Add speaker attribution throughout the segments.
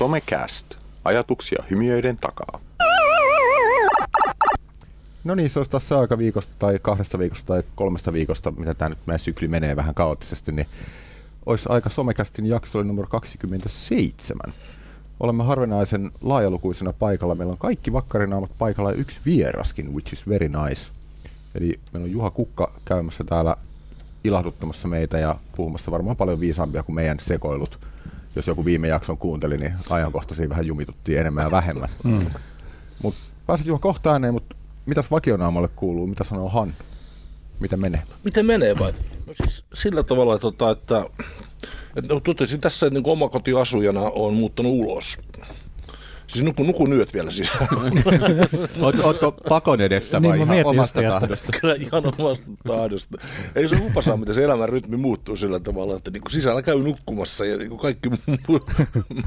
Speaker 1: Somecast. Ajatuksia hymiöiden takaa.
Speaker 2: No niin, se olisi taas se aika viikosta tai kahdesta viikosta tai kolmesta viikosta, mitä tämä nyt meidän sykli menee vähän kaoottisesti, niin olisi aika Somecastin jakso numero 27. Olemme harvinaisen laajalukuisena paikalla. Meillä on kaikki vakkarinaamat paikalla ja yksi vieraskin, which is very nice. Eli meillä on Juha Kukka käymässä täällä ilahduttamassa meitä ja puhumassa varmaan paljon viisaampia kuin meidän sekoilut. Jos joku viime jakson kuunteli, niin ajankohtaisia vähän jumituttiin enemmän ja vähemmän. Mm. Mut pääsit Juha kohta ääneen, mutta mitäs vakionaamalle kuuluu? Mitä sanoo Han? Miten menee?
Speaker 3: Miten menee vai? No siis sillä tavalla, että, tota, että, että no, totesin tässä, että niin omakotiasujana on muuttanut ulos. Siis nuku, nukun yöt vielä sisään.
Speaker 4: Oot, ootko pakon edessä vai niin, ihan omasta just, tahdosta?
Speaker 3: Kyllä ihan omasta tahdosta. Ei se upasaa, miten se elämän rytmi muuttuu sillä tavalla, että niin kuin sisällä käy nukkumassa ja niin kuin kaikki muu,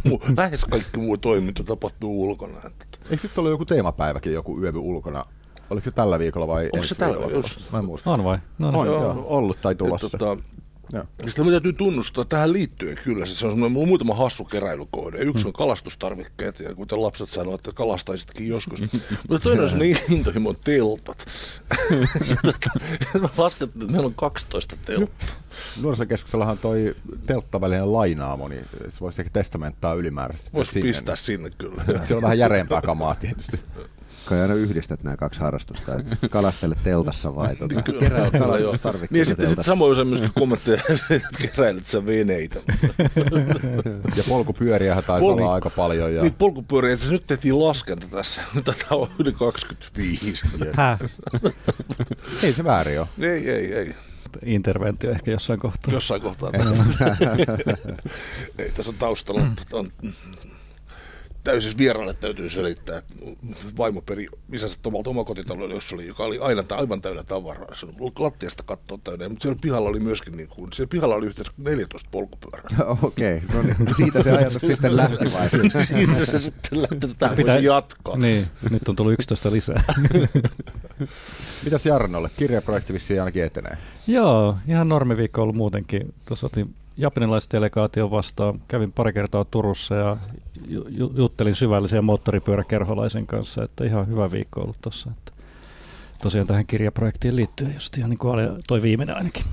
Speaker 3: muu, lähes kaikki muu toiminta tapahtuu ulkona.
Speaker 2: Eikö nyt ole joku teemapäiväkin, joku yövy ulkona? Oliko se tällä viikolla vai
Speaker 3: Onko se tällä viikolla? Just.
Speaker 2: Mä en muista.
Speaker 4: On vai? No,
Speaker 2: on, joo. ollut tai tulossa. Et, tota,
Speaker 3: Joo. Sitä täytyy tunnustaa tähän liittyen kyllä. Se on muutama hassu keräilykohde. Yksi on kalastustarvikkeet, ja kuten lapset sanovat, että kalastaisitkin joskus. Mutta toinen on niin intohimon teltat. Laskettiin, että meillä on 12 teltta.
Speaker 2: Nuorisokeskuksellahan toi telttavälinen lainaamo, niin se voisi ehkä testamenttaa ylimääräisesti.
Speaker 3: Voisi pistää sinne kyllä.
Speaker 2: Se on vähän järeempää kamaa tietysti
Speaker 5: kai aina yhdistät nämä kaksi harrastusta, että kalastele teltassa vai tuota, kerää kalastustarvikkeita
Speaker 3: Niin sitten sit samoin usein myöskin kommentteja, että keräilet sä veneitä.
Speaker 2: ja polkupyöriähän taisi Polku... olla aika paljon. Ja...
Speaker 3: Niin polkupyöriä, siis nyt tehtiin laskenta tässä, tätä on yli 25.
Speaker 2: ei se väärin ole.
Speaker 3: Ei, ei, ei
Speaker 4: interventio ehkä jossain kohtaa.
Speaker 3: Jossain kohtaa. ei, tässä on taustalla on täysin vieraille täytyy selittää, että vaimo peri isänsä omalta omakotitalolle, jossa oli, joka oli aina aivan täynnä tavaraa. Se oli lattiasta kattoa täynnä, mutta siellä pihalla oli myöskin, niin kuin, siellä pihalla oli yhteensä 14 polkupyörää.
Speaker 5: Okei, okay. no niin, siitä se ajatus sitten lähti vai?
Speaker 3: siitä se sitten lähti, tätä Pitää, jatkaa.
Speaker 4: Niin, nyt on tullut 11 lisää.
Speaker 2: Mitäs Jarnolle? Kirjaprojekti vissiin ainakin etenee.
Speaker 4: Joo, ihan normiviikko ollut muutenkin. Tuossa otin japanilaisdelegaation vastaan. Kävin pari kertaa Turussa ja ju- juttelin syvällisen moottoripyöräkerholaisen kanssa, että ihan hyvä viikko ollut tuossa. Tosiaan tähän kirjaprojektiin liittyen just ihan niin kuin toi viimeinen ainakin.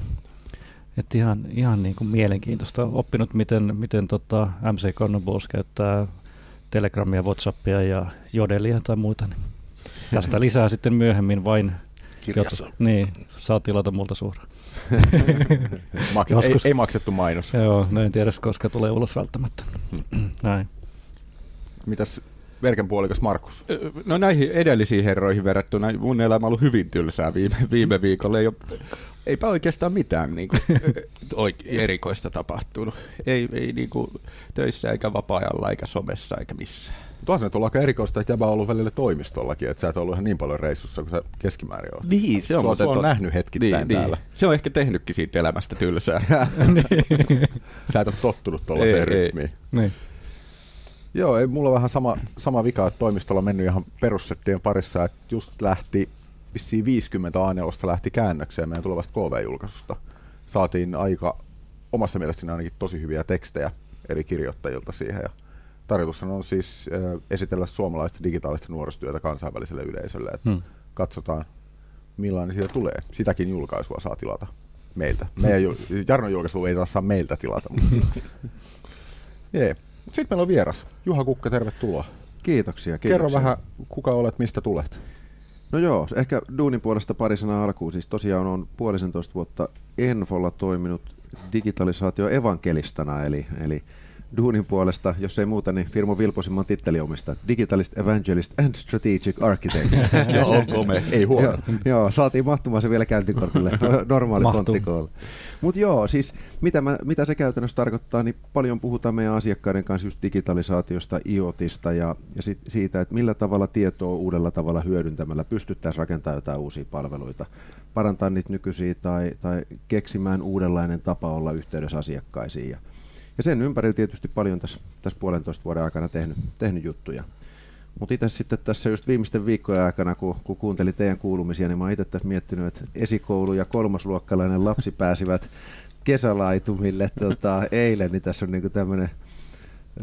Speaker 4: Että ihan, ihan niin kuin mielenkiintoista. Oppinut, miten, miten tota MC Connoballs käyttää Telegramia, Whatsappia ja Jodelia tai muita. Niin tästä lisää sitten myöhemmin vain
Speaker 3: kirjassa. Jot,
Speaker 4: niin, saa tilata multa suoraan.
Speaker 2: Mak- ei, ei, maksettu mainos.
Speaker 4: Joo, no en tiedä, koska tulee ulos välttämättä. Näin.
Speaker 2: Mitäs Verken puolikas Markus?
Speaker 6: No näihin edellisiin herroihin verrattuna mun elämä on ollut hyvin tylsää viime, viime viikolla. Ei ole, eipä oikeastaan mitään niin kuin, erikoista tapahtunut. Ei, ei niin kuin, töissä eikä vapaa-ajalla eikä somessa eikä missään.
Speaker 2: Tuossa on aika erikoista, että jäbä on ollut välillä toimistollakin, että sä et ollut ihan niin paljon reissussa kuin sä keskimäärin olet.
Speaker 6: Niin, se on,
Speaker 2: se on, on nähnyt hetkittäin niin, niin, täällä.
Speaker 6: Niin. Se on ehkä tehnytkin siitä elämästä tylsää.
Speaker 2: sä et ole tottunut tuollaiseen rytmiin. Niin. Joo, ei, mulla on vähän sama, sama vika, että toimistolla on mennyt ihan perussettien parissa, että just lähti, vissiin 50 a lähti käännökseen meidän tulevasta KV-julkaisusta. Saatiin aika, omasta mielestäni ainakin tosi hyviä tekstejä eri kirjoittajilta siihen. Ja tarkoitus on siis äh, esitellä suomalaista digitaalista nuorisotyötä kansainväliselle yleisölle, että hmm. katsotaan millainen siitä tulee. Sitäkin julkaisua saa tilata meiltä. Meidän, Jarnon julkaisu ei taas saa meiltä tilata. yeah. Sitten meillä on vieras. Juha Kukka, tervetuloa.
Speaker 5: Kiitoksia, kiitoksia.
Speaker 2: Kerro vähän, kuka olet, mistä tulet?
Speaker 5: No joo, ehkä Duunin puolesta pari sanaa alkuun. Siis tosiaan on puolisentoista vuotta Enfolla toiminut digitalisaatio evankelistana, eli, eli duunin puolesta, jos ei muuta, niin firmo Vilposimman titteliomista. Digitalist Evangelist and Strategic Architect.
Speaker 2: joo, onko me? Ei huono. joo,
Speaker 5: saatiin mahtumaan se vielä käyntikortille, normaali tonttikoulu. Mutta joo, siis mitä, mä, mitä se käytännössä tarkoittaa, niin paljon puhutaan meidän asiakkaiden kanssa just digitalisaatiosta, IoTista ja, ja sit siitä, että millä tavalla tietoa uudella tavalla hyödyntämällä pystyttäisiin rakentamaan jotain uusia palveluita, parantaa niitä nykyisiä tai, tai keksimään uudenlainen tapa olla yhteydessä asiakkaisiin. Ja, ja sen ympärillä tietysti paljon tässä, tässä puolentoista vuoden aikana tehnyt, tehnyt juttuja. Mutta itse sitten tässä just viimeisten viikkojen aikana, kun, kun kuuntelin teidän kuulumisia, niin mä oon itse tässä miettinyt, että esikoulu- ja kolmasluokkalainen lapsi pääsivät kesälaitumille tota, eilen, niin tässä on niinku tämmöinen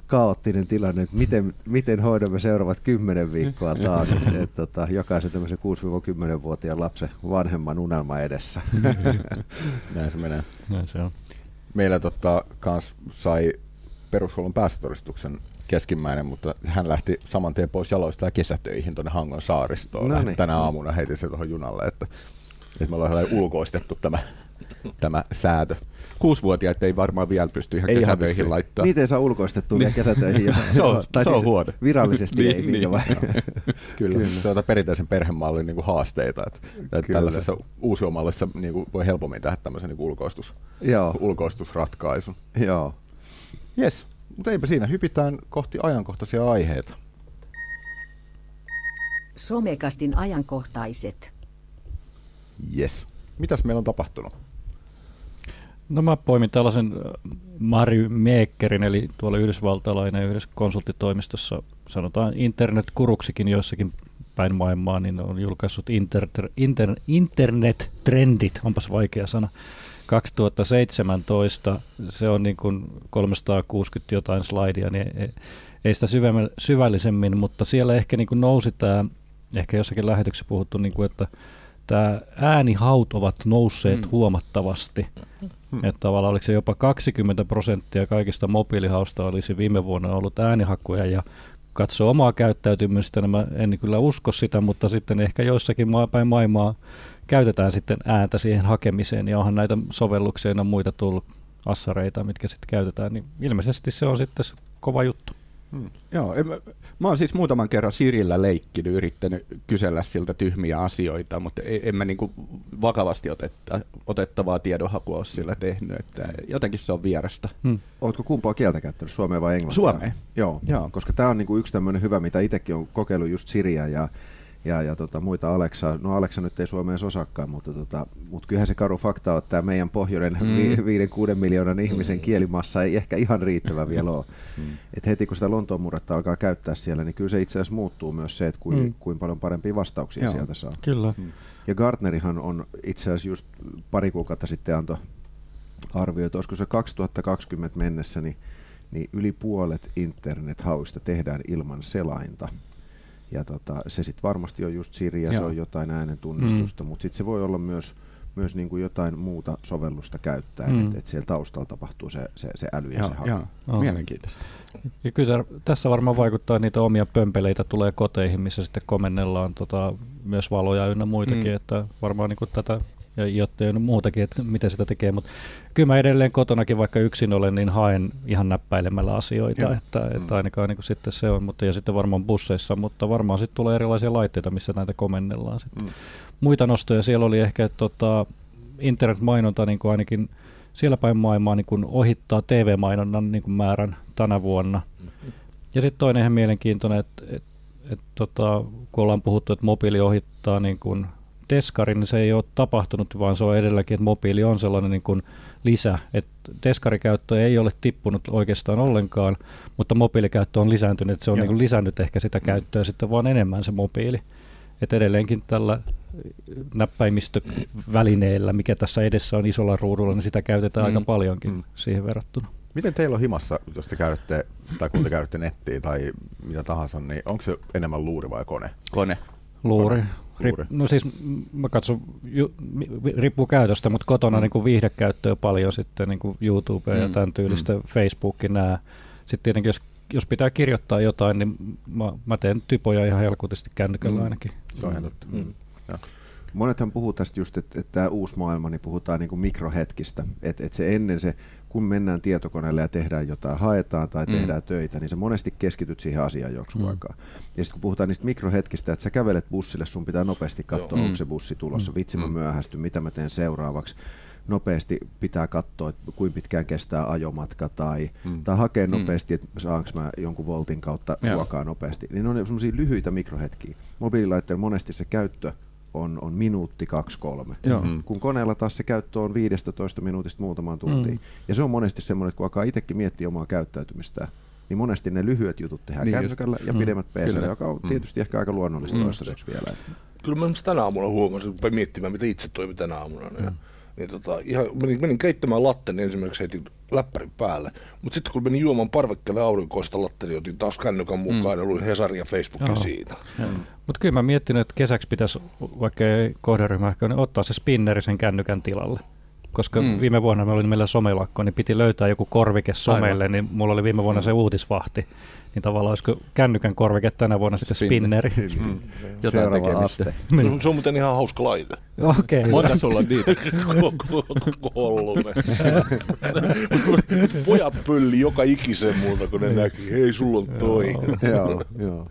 Speaker 5: kaoottinen tilanne, että miten, miten hoidamme seuraavat kymmenen viikkoa taas, että et, tota, jokaisen tämmöisen 6-10-vuotiaan lapsen vanhemman unelma edessä.
Speaker 2: Näin se menee.
Speaker 4: Näin se on.
Speaker 2: Meillä tota, kans sai peruskoulun päästötodistuksen keskimmäinen, mutta hän lähti saman tien pois jaloista ja kesätöihin tuonne Hangon saaristoon.
Speaker 5: No niin.
Speaker 2: Tänä aamuna heitin se tuohon junalle, että, että me ollaan ulkoistettu tämä, tämä säätö.
Speaker 6: Kuusivuotiaat ei varmaan vielä pysty ihan
Speaker 2: Ei ihan
Speaker 6: kesätöihin
Speaker 2: vissiin.
Speaker 6: laittaa.
Speaker 5: Niitä ei saa ulkoistettua vielä kesätöihin. Ja,
Speaker 6: Se on-
Speaker 5: tai
Speaker 6: se on
Speaker 5: siis
Speaker 6: huono.
Speaker 5: Virallisesti
Speaker 6: Niin,
Speaker 5: ei
Speaker 6: niin.
Speaker 5: niin?
Speaker 2: Kyllä.
Speaker 5: Kyllä.
Speaker 2: Se on perinteisen perhemallin niin kuin haasteita. Että, että tällaisessa uusiomallissa niin kuin voi helpommin tehdä tämmöisen niin kuin ulkoistus,
Speaker 5: Joo,
Speaker 2: ulkoistusratkaisun.
Speaker 5: joo.
Speaker 2: Yes, mutta eipä siinä. Hypitään kohti ajankohtaisia aiheita.
Speaker 7: Somekastin ajankohtaiset.
Speaker 2: Yes. Mitäs meillä on tapahtunut?
Speaker 4: No mä poimin tällaisen äh, Mary Meekkerin, eli tuolla yhdysvaltalainen yhdessä konsulttitoimistossa, sanotaan internetkuruksikin joissakin päin maailmaa, niin on julkaissut inter, inter, internet-trendit, onpas vaikea sana, 2017. Se on niin kuin 360 jotain slaidia, niin ei, ei sitä syvällisemmin, mutta siellä ehkä niin kuin nousi tämä, ehkä jossakin lähetyksessä puhuttu, niin kuin, että tämä äänihaut ovat nousseet
Speaker 6: Mm.
Speaker 4: huomattavasti.
Speaker 2: Hmm.
Speaker 4: Että tavallaan oliko se jopa 20 prosenttia kaikista mobiilihausta olisi viime vuonna ollut äänihakuja ja katsoo omaa käyttäytymistä, niin mä en kyllä usko sitä, mutta sitten ehkä joissakin maa- päin maailmaa käytetään sitten ääntä siihen hakemiseen ja onhan näitä sovelluksia ja muita tullut assareita, mitkä sitten käytetään, niin ilmeisesti se on sitten kova juttu.
Speaker 6: Joo, en, mä, mä oon siis muutaman kerran Sirillä leikkinyt, yrittänyt kysellä siltä tyhmiä asioita, mutta en, en mä niinku vakavasti otetta, otettavaa tiedonhakua ole sillä tehnyt, että jotenkin se on vierasta.
Speaker 4: Hmm.
Speaker 5: Oletko kumpaa kieltä käyttänyt, suomea vai englantia?
Speaker 6: Suomea.
Speaker 5: Joo,
Speaker 6: Joo.
Speaker 5: koska tämä on niinku yksi tämmöinen hyvä, mitä itsekin on kokeillut just Siriä ja, ja, ja tota, muita Alexa. No Alexa nyt ei Suomeen osakkaan, mutta, tota, mutta kyllähän se karu fakta on, että tämä meidän pohjoinen
Speaker 6: Mm.
Speaker 5: vi, viiden, kuuden miljoonan ihmisen kielimassa ei ehkä ihan riittävä vielä ole. Et heti kun sitä Lontoon murretta alkaa käyttää siellä, niin kyllä se itse asiassa muuttuu myös se, että kuin,
Speaker 4: Mm.
Speaker 5: kuin paljon parempia vastauksia
Speaker 6: Joo.
Speaker 5: sieltä saa.
Speaker 4: Kyllä.
Speaker 5: Ja Gartnerihan on itse asiassa just pari kuukautta sitten antoi arvio, että olisiko se 2020 mennessä, niin, niin yli puolet internethauista tehdään ilman selainta. Ja tota, se sitten varmasti on just Siri ja se
Speaker 6: Joo.
Speaker 5: on jotain äänen tunnistusta, mm. mutta sitten se voi olla myös, myös niin kuin jotain muuta sovellusta käyttäen,
Speaker 4: Mm.
Speaker 5: että et siellä taustalla tapahtuu se, se, se äly ja
Speaker 6: Joo,
Speaker 5: se haku.
Speaker 6: joo, mielenkiintoista.
Speaker 4: Ja kyllä tässä varmaan vaikuttaa niitä omia pömpeleitä tulee koteihin, missä sitten komennellaan tota, myös valoja ynnä muitakin,
Speaker 6: Mm.
Speaker 4: että varmaan niin tätä ja jotta ja muutakin, että miten sitä tekee, mutta kyllä mä edelleen kotonakin, vaikka yksin olen, niin haen ihan näppäilemällä asioita,
Speaker 6: Joo.
Speaker 4: että,
Speaker 2: Mm.
Speaker 4: että ainakaan niin sitten se on, mutta ja sitten varmaan busseissa, mutta varmaan sitten tulee erilaisia laitteita, missä näitä komennellaan sitten.
Speaker 2: Mm.
Speaker 4: Muita nostoja siellä oli ehkä tota, internetmainonta niin kuin ainakin siellä päin maailmaa niin kuin ohittaa TV-mainonnan niin kuin määrän tänä vuonna. Ja sitten toinen ihan mielenkiintoinen, että et, et, tota, kun ollaan puhuttu, että mobiili ohittaa niin kuin deskarin, niin se ei ole tapahtunut, vaan se on edelläkin, että mobiili on sellainen niin kuin lisä. Että deskarikäyttö ei ole tippunut oikeastaan ollenkaan, mutta mobiilikäyttö on lisääntynyt, että se on
Speaker 6: Joo.
Speaker 4: niin kuin lisännyt ehkä sitä käyttöä sitten vaan enemmän se mobiili. Että edelleenkin tällä näppäimistövälineellä, mikä tässä edessä on isolla ruudulla, niin sitä käytetään
Speaker 6: Mm.
Speaker 4: aika paljonkin
Speaker 2: Mm.
Speaker 4: siihen verrattuna.
Speaker 2: Miten teillä on himassa, jos te käytte, tai kun te käytte nettiä tai mitä tahansa, niin onko se enemmän luuri vai kone?
Speaker 6: Kone.
Speaker 4: Luuri.
Speaker 2: Luuri.
Speaker 4: Rip, no siis mä katson, ju, riippuu käytöstä, mutta kotona
Speaker 2: Mm.
Speaker 4: mm. niin kuin viihdekäyttöä paljon sitten niin kuin YouTube ja
Speaker 6: Mm,
Speaker 4: tämän tyylistä, mm. Facebook nämä. Sitten tietenkin jos, jos pitää kirjoittaa jotain, niin mä, mä teen typoja ihan helkutisti kännykällä
Speaker 6: Mm.
Speaker 4: ainakin.
Speaker 2: Se on ihan totta.
Speaker 3: Mm.
Speaker 5: Monethan puhuu tästä just, että, että tämä uusi maailma, niin puhutaan niin kuin mikrohetkistä. Että että se ennen se, kun mennään tietokoneelle ja tehdään jotain, haetaan tai
Speaker 6: Mm.
Speaker 5: tehdään töitä, niin sä monesti keskityt siihen asiaan jonkun
Speaker 4: Mm.
Speaker 5: aikaa. Ja sitten kun puhutaan niistä mikrohetkistä, että sä kävelet bussille, sun pitää nopeasti katsoa,
Speaker 6: Joo.
Speaker 5: onko
Speaker 6: Mm.
Speaker 5: se bussi tulossa, vitsi mä
Speaker 2: Mm.
Speaker 5: myöhästyn, mitä mä teen seuraavaksi. Nopeasti pitää katsoa, että kuinka pitkään kestää ajomatka tai,
Speaker 2: Mm.
Speaker 5: tai hakea
Speaker 6: Mm.
Speaker 5: nopeasti, että saanko mä jonkun voltin kautta ruokaa nopeasti. Niin ne on semmoisia lyhyitä mikrohetkiä. Mobiililaitteella monesti se käyttö on, on minuutti, kaksi, kolme.
Speaker 6: Joo.
Speaker 2: Mm.
Speaker 5: Kun koneella taas se käyttö on 15 minuutista muutamaan tuntiin.
Speaker 4: Mm.
Speaker 5: Ja se on monesti semmoinen, että kun alkaa itsekin miettiä omaa käyttäytymistä, niin monesti ne lyhyet jutut tehdään
Speaker 6: Niin
Speaker 5: kännykällä ja
Speaker 4: Mm.
Speaker 5: pidemmät joka on tietysti ehkä aika luonnollista
Speaker 6: Mm.
Speaker 5: toistaiseksi vielä.
Speaker 3: Kyllä mä tänä aamuna huomasin, kun miettimään, mitä itse toimin tänä aamuna. Niin, niin tota, ihan, menin, menin keittämään latten ensimmäiseksi heti läppärin päälle. Mutta sitten kun menin juomaan parvekkeelle aurinkoista latte, niin otin taas kännykän mukaan mm. ja luin Hesari ja Facebookin
Speaker 4: Joo.
Speaker 3: siitä.
Speaker 4: Mutta kyllä mä miettinyt, että kesäksi pitäisi, vaikka ei kohderyhmä ehkä, niin ottaa se spinneri sen kännykän tilalle. Koska
Speaker 6: Mm.
Speaker 4: mm. viime vuonna me oli meillä somelakko, niin piti löytää joku korvike somelle,
Speaker 6: Aivan.
Speaker 4: niin mulla oli viime vuonna se uutisvahti. Niin tavallaan olisiko kännykän korvike tänä vuonna sitten
Speaker 6: Spinneri.
Speaker 4: spinneri.
Speaker 6: Mm. Jotain
Speaker 5: Seuraava
Speaker 6: tekemistä.
Speaker 5: aste.
Speaker 3: Se, on, se on muuten ihan hauska laite.
Speaker 4: Okei. Okay.
Speaker 6: Monta sulla on niitä?
Speaker 3: Kolme. Pojat pölli joka ikisen multa, kun ne näki, hei sulla on toi.
Speaker 5: joo, joo.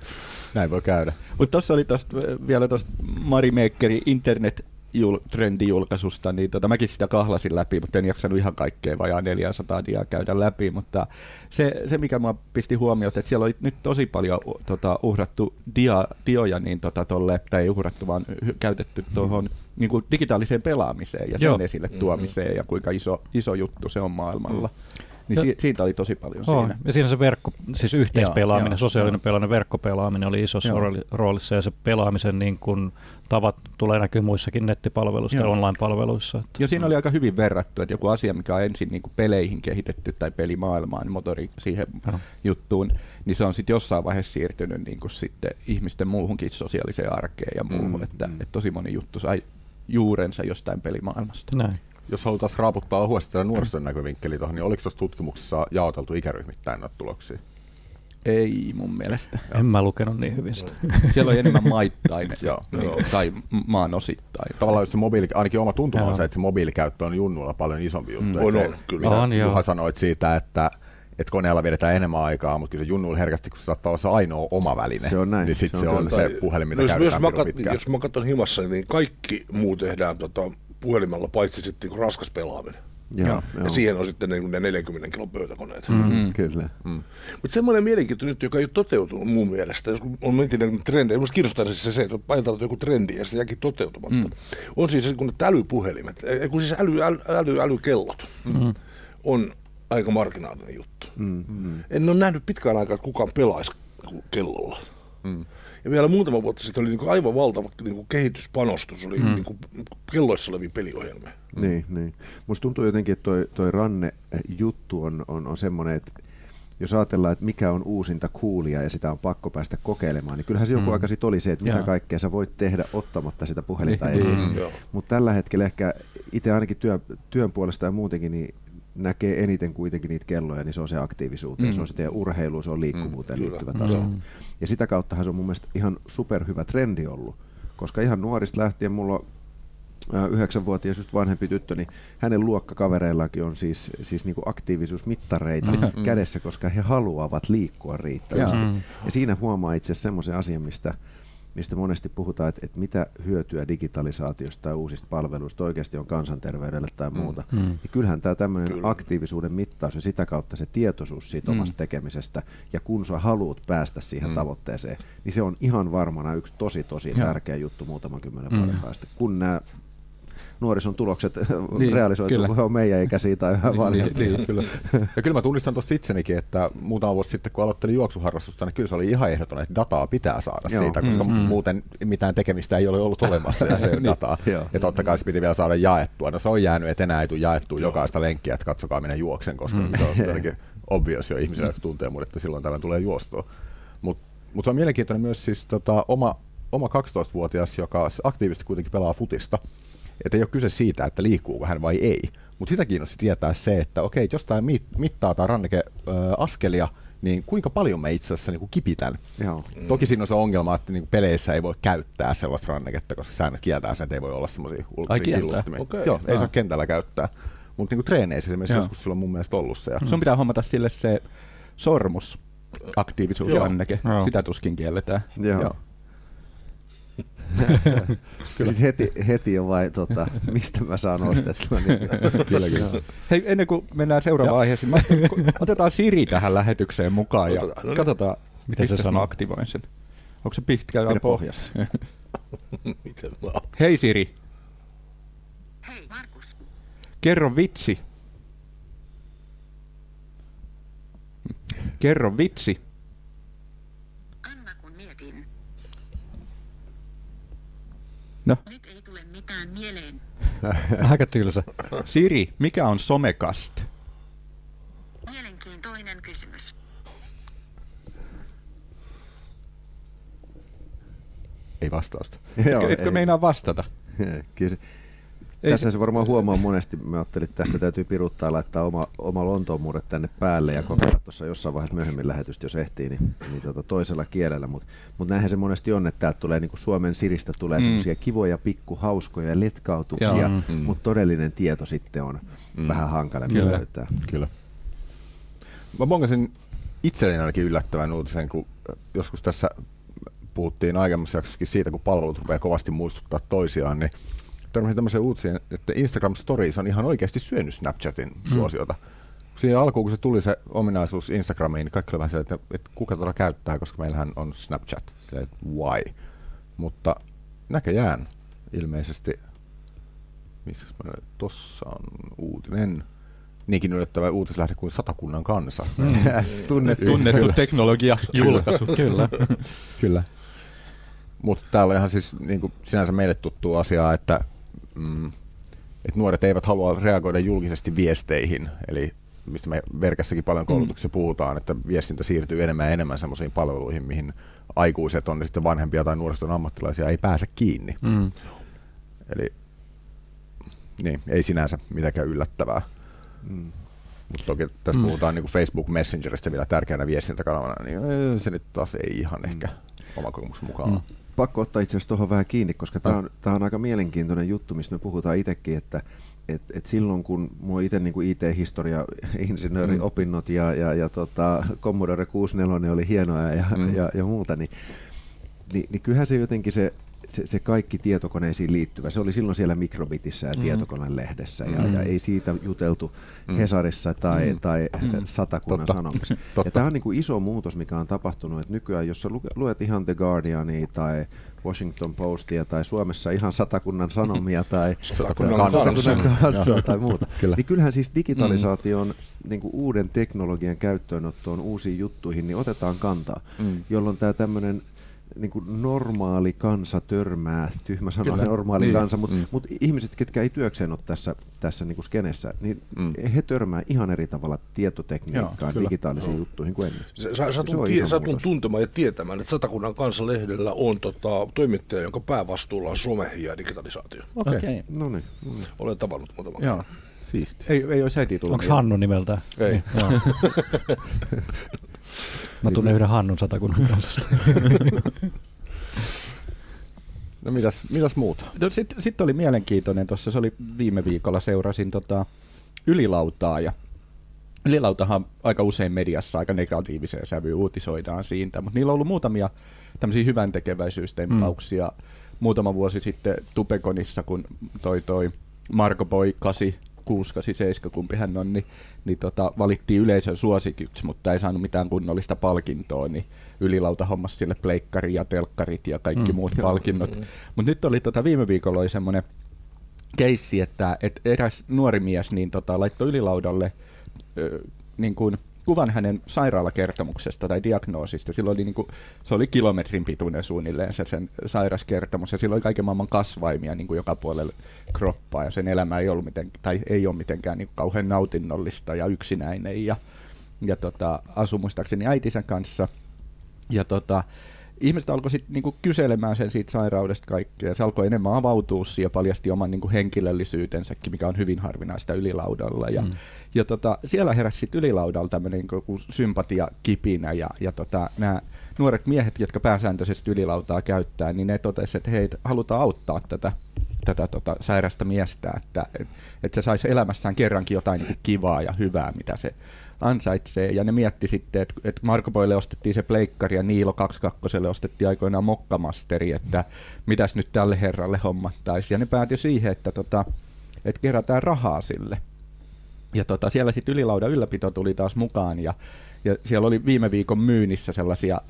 Speaker 2: Näin voi käydä.
Speaker 6: Mutta tuossa oli tosta, vielä tuosta Mari Makerin internet jul, trendijulkaisusta, niin tota, mäkin sitä kahlasin läpi, mutta en jaksanut ihan kaikkea vajaa 400 diaa käydä läpi, mutta se, se mikä mua pisti huomiota, että siellä oli nyt tosi paljon tota, uhrattu dia, dioja, niin tota, tolle, tai ei uhrattu, vaan hy- käytetty tuohon niin kuin digitaaliseen pelaamiseen ja sen
Speaker 4: Joo.
Speaker 6: esille tuomiseen ja kuinka iso, iso juttu se on maailmalla. Niin si, siitä oli tosi paljon
Speaker 4: On.
Speaker 6: siinä.
Speaker 4: Ja siinä se verkko, siis yhteispelaaminen,
Speaker 6: joo,
Speaker 4: sosiaalinen
Speaker 6: joo.
Speaker 4: pelaaminen, verkkopelaaminen oli isossa
Speaker 6: Joo.
Speaker 4: rooli- roolissa ja se pelaamisen niin kun, tavat tulee näkyä muissakin nettipalveluissa ja online-palveluissa. Että
Speaker 6: Ja siinä oli aika hyvin verrattu, että joku asia, mikä on ensin niin kuin peleihin kehitetty tai pelimaailmaan, motori siihen
Speaker 4: Joo.
Speaker 6: juttuun, niin se on sitten jossain vaiheessa siirtynyt niin kuin sitten ihmisten muuhunkin sosiaaliseen arkeen ja muuhun,
Speaker 5: mm,
Speaker 6: että,
Speaker 5: mm.
Speaker 6: että tosi moni juttu sai juurensa jostain pelimaailmasta.
Speaker 4: Näin.
Speaker 2: Jos halutaan raaputtaa ohuesti tätä nuorison näkövinkkeli tuohon, niin oliko tuossa tutkimuksessa jaoteltu ikäryhmittäin noita tuloksia?
Speaker 6: Ei mun mielestä.
Speaker 4: En mä lukenut niin hyvin sitä.
Speaker 6: Siellä on enemmän maittain
Speaker 2: Joo.
Speaker 6: niin kuin, tai maan osittain.
Speaker 2: Tavallaan jos se mobiili, ainakin oma tuntuma on
Speaker 4: Joo.
Speaker 2: se, että se mobiilikäyttö on junnuilla paljon isompi juttu.
Speaker 6: Mm.
Speaker 3: On,
Speaker 2: se,
Speaker 3: on, kyllä.
Speaker 2: Mitä
Speaker 4: On, joo.
Speaker 2: Juha sanoit siitä, että että koneella vedetään enemmän aikaa, mutta kyllä se junnuilla herkästi, kun se saattaa olla se ainoa oma väline,
Speaker 5: Se on näin,
Speaker 2: niin sitten
Speaker 5: se
Speaker 2: se,
Speaker 5: on
Speaker 2: on
Speaker 5: kyllä.
Speaker 2: se puhelin, mitä
Speaker 3: No jos, jos,
Speaker 2: käytetään
Speaker 3: mä
Speaker 2: pirun
Speaker 3: kat, jos mä katson himassa, niin kaikki muu tehdään tota, puhelimella, paitsi sitten niin raskas pelaaminen.
Speaker 5: Joo,
Speaker 6: Joo.
Speaker 5: joo.
Speaker 3: Ja siihen on sitten niin ne 40 kilon pöytäkoneet. Mm.
Speaker 6: Mm.
Speaker 5: Kyllä.
Speaker 3: Mutta semmoinen mielenkiintoinen juttu, joka ei ole toteutunut mun mielestä, jos on mentiin trendejä, minusta kiinnostaa siis se, että ajatellaan joku trendi ja se jäkin toteutumatta, mm. on siis se, kun ne älypuhelimet, ei, kun siis äly, äly, äly, älykellot mm. on aika marginaalinen juttu.
Speaker 5: Mm, mm.
Speaker 3: En ole nähnyt pitkään aikaa, että kukaan pelaisi kellolla. Mm. Ja vielä muutama vuotta sitten oli niinku aivan valtava niinku kehityspanostus, oli mm. niinku kelloissa olevia peliohjelmia.
Speaker 5: Niin, niin. Musta tuntuu jotenkin, että toi, toi ranne-juttu on, on, on semmoinen, että jos ajatellaan, että mikä on uusinta kuulia ja sitä on pakko päästä kokeilemaan, niin kyllähän se joku
Speaker 6: Mm.
Speaker 5: aika sit oli se, että mitä
Speaker 6: Joo.
Speaker 5: kaikkea sä voit tehdä ottamatta sitä puhelinta
Speaker 6: Niin,
Speaker 5: esiin.
Speaker 6: niin.
Speaker 3: Joo.
Speaker 5: Mutta tällä hetkellä ehkä itse ainakin työ, työn puolesta ja muutenkin, niin näkee eniten kuitenkin niitä kelloja, niin se on se aktiivisuuteen,
Speaker 6: Mm.
Speaker 5: se on se teidän urheilu, se on liikkuvuuteen
Speaker 3: Mm,
Speaker 5: liittyvä taso.
Speaker 4: Mm.
Speaker 5: Ja sitä kauttahan se on mun mielestä ihan superhyvä trendi ollut, koska ihan nuorista lähtien mulla on ää, yhdeksänvuotias just vanhempi tyttö, niin hänen luokkakavereillakin on siis, siis niinku aktiivisuusmittareita
Speaker 6: Mm.
Speaker 5: kädessä, koska he haluavat liikkua riittävästi.
Speaker 4: Mm.
Speaker 5: Ja siinä huomaa itse asiassa semmoisen asian, mistä, mistä monesti puhutaan, että, että mitä hyötyä digitalisaatiosta tai uusista palveluista oikeasti on kansanterveydelle tai muuta. Mm.
Speaker 4: Mm.
Speaker 5: Niin kyllähän tämä tämmöinen
Speaker 3: Kyllä.
Speaker 5: aktiivisuuden mittaus ja sitä kautta se tietoisuus siitä
Speaker 6: Mm.
Speaker 5: omasta tekemisestä ja kun sä haluat päästä siihen
Speaker 3: Mm.
Speaker 5: tavoitteeseen, niin se on ihan varmana yksi tosi tosi
Speaker 6: Joo.
Speaker 5: tärkeä juttu muutaman kymmenen
Speaker 4: Mm.
Speaker 5: vuoden päästä. Kun nämä nuorison tulokset
Speaker 6: Niin,
Speaker 5: niin, realisoituu,
Speaker 6: kyllä.
Speaker 5: kun he on meidän ikäisiä tai yhä vanhempia.
Speaker 6: Niin, niin, kyllä.
Speaker 2: Ja kyllä mä tunnistan tuosta itsenikin, että muutama vuosi sitten, kun aloittelin juoksuharrastusta, niin kyllä se oli ihan ehdoton, että dataa pitää saada
Speaker 5: Joo.
Speaker 2: siitä, koska
Speaker 4: Mm, mm.
Speaker 2: muuten mitään tekemistä ei ole ollut olemassa, jos ei ole
Speaker 6: Niin.
Speaker 2: dataa.
Speaker 5: Joo.
Speaker 2: Ja totta kai se piti vielä saada jaettua. No se on jäänyt, että enää ei tule jaettua jokaista lenkkiä, että katsokaa minä juoksen, koska se on jotenkin obvious jo ihmisille, jotka tuntee mut, että silloin tällä tulee juostua. Mutta mut se on mielenkiintoinen myös siis tota, oma, oma 12-vuotias, joka aktiivisesti kuitenkin pelaa futista. Että ei ole kyse siitä, että liikkuuko hän vai ei. Mutta sitä kiinnosti tietää se, että okei, jos tämä mittaa tai ranneke ö, askelia, niin kuinka paljon mä itse asiassa niin kipitän.
Speaker 5: Joo.
Speaker 2: Toki siinä on se ongelma, että niin peleissä ei voi käyttää sellaista ranneketta, koska säännöt kieltää sen, että ei voi olla semmoisia ulkoisia killuttimia.
Speaker 3: Okei.
Speaker 2: Joo, ei saa kentällä käyttää. Mutta niin treeneissä esimerkiksi
Speaker 6: Joo.
Speaker 2: joskus silloin mun mielestä ollut se. Ja
Speaker 6: Sun pitää hommata sille se sormus aktiivisuusranneke. Sitä tuskin kielletään.
Speaker 5: Joo.
Speaker 2: Joo.
Speaker 5: Ja sit heti, heti jo vai, tota, mistä mä saan ostettua. Niin,
Speaker 2: Kyllä, kyllä.
Speaker 6: Hei, ennen kuin mennään seuraavaan aiheeseen, mä, otetaan Siri tähän lähetykseen mukaan ja
Speaker 3: Otetaan, no niin.
Speaker 6: katsotaan,
Speaker 4: Miten se sanoo?
Speaker 6: aktivoin sen. Onko se pitkään
Speaker 5: Pidä
Speaker 6: pohjassa?
Speaker 3: Miten mä oon?
Speaker 6: Hei Siri,
Speaker 8: Hei Markus,
Speaker 6: kerro vitsi. Kerro vitsi.
Speaker 8: Anna kun mietin.
Speaker 6: No.
Speaker 8: Nyt ei tule mitään mieleen.
Speaker 4: Aika tylsä.
Speaker 6: Siri, mikä on somekast?
Speaker 8: Mielenkiintoinen kysymys.
Speaker 2: Ei vastausta.
Speaker 6: Etkö, etkö
Speaker 5: ei.
Speaker 6: meinaa vastata?
Speaker 5: Kyllä
Speaker 6: Ei
Speaker 5: tässä
Speaker 6: se-
Speaker 5: se varmaan huomaa monesti. Mä ajattelin, että tässä täytyy piruttaa laittaa oma, oma Lontoon tänne päälle ja kokeilla tuossa jossain vaiheessa myöhemmin lähetystä, jos ehtii, niin, niin tota toisella kielellä. Mutta mut näinhän se monesti on, että täältä tulee niinku Suomen Siristä tulee
Speaker 6: Mm.
Speaker 5: mm. semmoisia kivoja, pikkuhauskoja letkautuksia,
Speaker 6: Joo.
Speaker 2: Mm.
Speaker 5: mutta todellinen tieto sitten on mm. vähän hankalempi
Speaker 4: Kyllä.
Speaker 5: löytää.
Speaker 2: Kyllä. Mä bongasin itselleni ainakin yllättävän uutisen, kun joskus tässä puhuttiin aiemmassa jaksossakin siitä, kun palvelut rupeaa kovasti muistuttaa toisiaan, niin törmäsin tämmöiseen uutiseen, että Instagram Stories on ihan oikeasti syönyt Snapchatin suosiota. Siihen alkuun, kun se tuli se ominaisuus Instagramiin, niin kaikki oli vähän silleen, että, että kuka tuota käyttää, koska meillähän on Snapchat. Silleen, että why? Mutta näköjään ilmeisesti, missä tuossa on uutinen, niinkin yllättävä uutislähde kuin Satakunnan kansa.
Speaker 6: Tunnet, tunnettu teknologia julkaisu.
Speaker 4: Kyllä.
Speaker 2: Kyllä. Mutta täällä on ihan siis niin kuin sinänsä meille tuttu asia, että, mm, että nuoret eivät halua reagoida julkisesti viesteihin, eli mistä me verkassakin paljon koulutuksessa puhutaan, että viestintä siirtyy enemmän ja enemmän semmoisiin palveluihin, mihin aikuiset on ne sitten vanhempia tai nuoriston ammattilaisia ei pääse kiinni.
Speaker 4: Mm.
Speaker 2: Eli niin, ei sinänsä mitenkään yllättävää.
Speaker 5: Mm.
Speaker 2: Mutta toki tässä mm. puhutaan niin Facebook Messengeristä vielä tärkeänä viestintäkanavana, niin se nyt taas ei ihan ehkä oma kokemuksen mukaan. Mm.
Speaker 5: Pakko ottaa itse asiassa tuohon vähän kiinni, koska tämä
Speaker 2: No.
Speaker 5: on, tää on aika mielenkiintoinen juttu, mistä me puhutaan itsekin, että et, et silloin kun mulla itse niin IT-historia, insinöörin
Speaker 2: Mm.
Speaker 5: opinnot ja, ja, ja tota, Commodore 64 oli hienoa ja,
Speaker 2: Mm.
Speaker 5: ja, ja muuta, niin, niin, niin kyllähän se jotenkin se, se, se kaikki tietokoneisiin liittyvä, se oli silloin siellä mikrobitissä ja
Speaker 4: Mm.
Speaker 5: tietokoneen lehdessä ja,
Speaker 2: Mm.
Speaker 5: ja ei siitä juteltu
Speaker 2: Mm.
Speaker 5: Hesarissa tai,
Speaker 2: Mm.
Speaker 5: tai
Speaker 4: Mm.
Speaker 5: Satakunnan
Speaker 2: Totta.
Speaker 5: Sanomissa.
Speaker 2: Totta.
Speaker 5: Ja tämä on niin kuin iso muutos, mikä on tapahtunut, että nykyään jos sä luet ihan The Guardiania tai Washington Postia tai Suomessa ihan Satakunnan Sanomia tai
Speaker 2: Satakunnan
Speaker 5: kansaa tai muuta,
Speaker 2: Kyllä.
Speaker 5: niin kyllähän siis digitalisaation niin kuin uuden teknologian käyttöönottoon uusiin juttuihin, niin otetaan kantaa,
Speaker 2: Mm.
Speaker 5: jolloin tämä tämmöinen niin kuin normaali kansa törmää, tyhmä sana
Speaker 2: Kyllä.
Speaker 5: normaali
Speaker 2: Niin.
Speaker 5: kansa, mutta
Speaker 2: Mm.
Speaker 5: mut ihmiset, ketkä ei työkseen ole tässä, tässä niin kuin skenessä, niin
Speaker 2: Mm.
Speaker 5: he törmää ihan eri tavalla tietotekniikkaan,
Speaker 2: Joo,
Speaker 5: digitaalisiin
Speaker 3: Joo.
Speaker 5: juttuihin kuin ennen.
Speaker 3: Se, sa,
Speaker 5: Se
Speaker 3: satun,
Speaker 5: on
Speaker 3: tie,
Speaker 5: iso
Speaker 3: satun
Speaker 5: muutos.
Speaker 3: tuntemaan ja tietämään, että Satakunnan kansanlehdellä on tota, toimittaja, jonka päävastuulla on some ja digitalisaatio.
Speaker 6: Okei.
Speaker 4: Okei.
Speaker 6: Okay.
Speaker 5: No niin. Mm.
Speaker 3: Olen tavannut muutaman
Speaker 6: Joo.
Speaker 2: Siisti.
Speaker 6: Ei, ei olisi heti tullut.
Speaker 4: Onko. Hannu nimeltään?
Speaker 3: Ei.
Speaker 4: Niin. Mä tunnen yhden Hannun satakunnan kanssa.
Speaker 2: No mitäs, mitäs muuta?
Speaker 6: No, Sitten sit oli mielenkiintoinen, tuossa se oli viime viikolla, seurasin tota ylilautaa ja Ylilautahan aika usein mediassa aika negatiiviseen sävyyn uutisoidaan siitä, mutta niillä on ollut muutamia tämmöisiä hyvän tekeväisyystempauksia. Mm. Muutama vuosi sitten Tupekonissa, kun toi toi Marko Boy 8687, kumpi hän on, niin, niin tota, valittiin yleisön suosikiksi, mutta ei saanut mitään kunnollista palkintoa, niin Ylilauta hommasi sille pleikkari ja telkkarit ja kaikki
Speaker 4: Mm.
Speaker 6: muut palkinnot. Mutta nyt oli tota, viime viikolla oli semmoinen keissi, että, että eräs nuori mies niin tota, laittoi ylilaudalle ö, niin kuin, kuvan hänen sairaalakertomuksesta tai diagnoosista. Silloin oli, niin kuin, se oli kilometrin pituinen suunnilleen se sen sairaskertomus, ja silloin oli kaiken maailman kasvaimia niin kuin joka puolella kroppaa, ja sen elämä ei, ollut miten, tai ei ole mitenkään niin kuin, kauhean nautinnollista ja yksinäinen, ja, ja tota, asui muistaakseni äitinsä kanssa, ja tota, ihmiset alkoi sitten niinku kyselemään sen siitä sairaudesta kaikkea. Se alkoi enemmän avautua ja paljasti oman niinku henkilöllisyytensäkin, mikä on hyvin harvinaista ylilaudalla. Ja,
Speaker 4: Mm.
Speaker 6: Ja tota, siellä heräsi sitten ylilaudalla tämmöinen niinku sympatia kipinä ja, ja tota, nämä nuoret miehet, jotka pääsääntöisesti ylilautaa käyttää, niin ne totesivat, että hei, halutaan auttaa tätä tätä tota, sairasta miestä, että et, et se saisi elämässään kerrankin jotain niin kivaa ja hyvää, mitä se ansaitsee. Ja ne mietti sitten, että et Marko Boille ostettiin se pleikkari ja Niilo 22 ostettiin aikoinaan mokkamasteri, että mitäs nyt tälle herralle hommattaisiin. Ja ne päätyi siihen, että tota, et kerätään rahaa sille. Ja tota, siellä sitten ylilaudan ylläpito tuli taas mukaan ja, ja siellä oli viime viikon myynnissä sellaisia,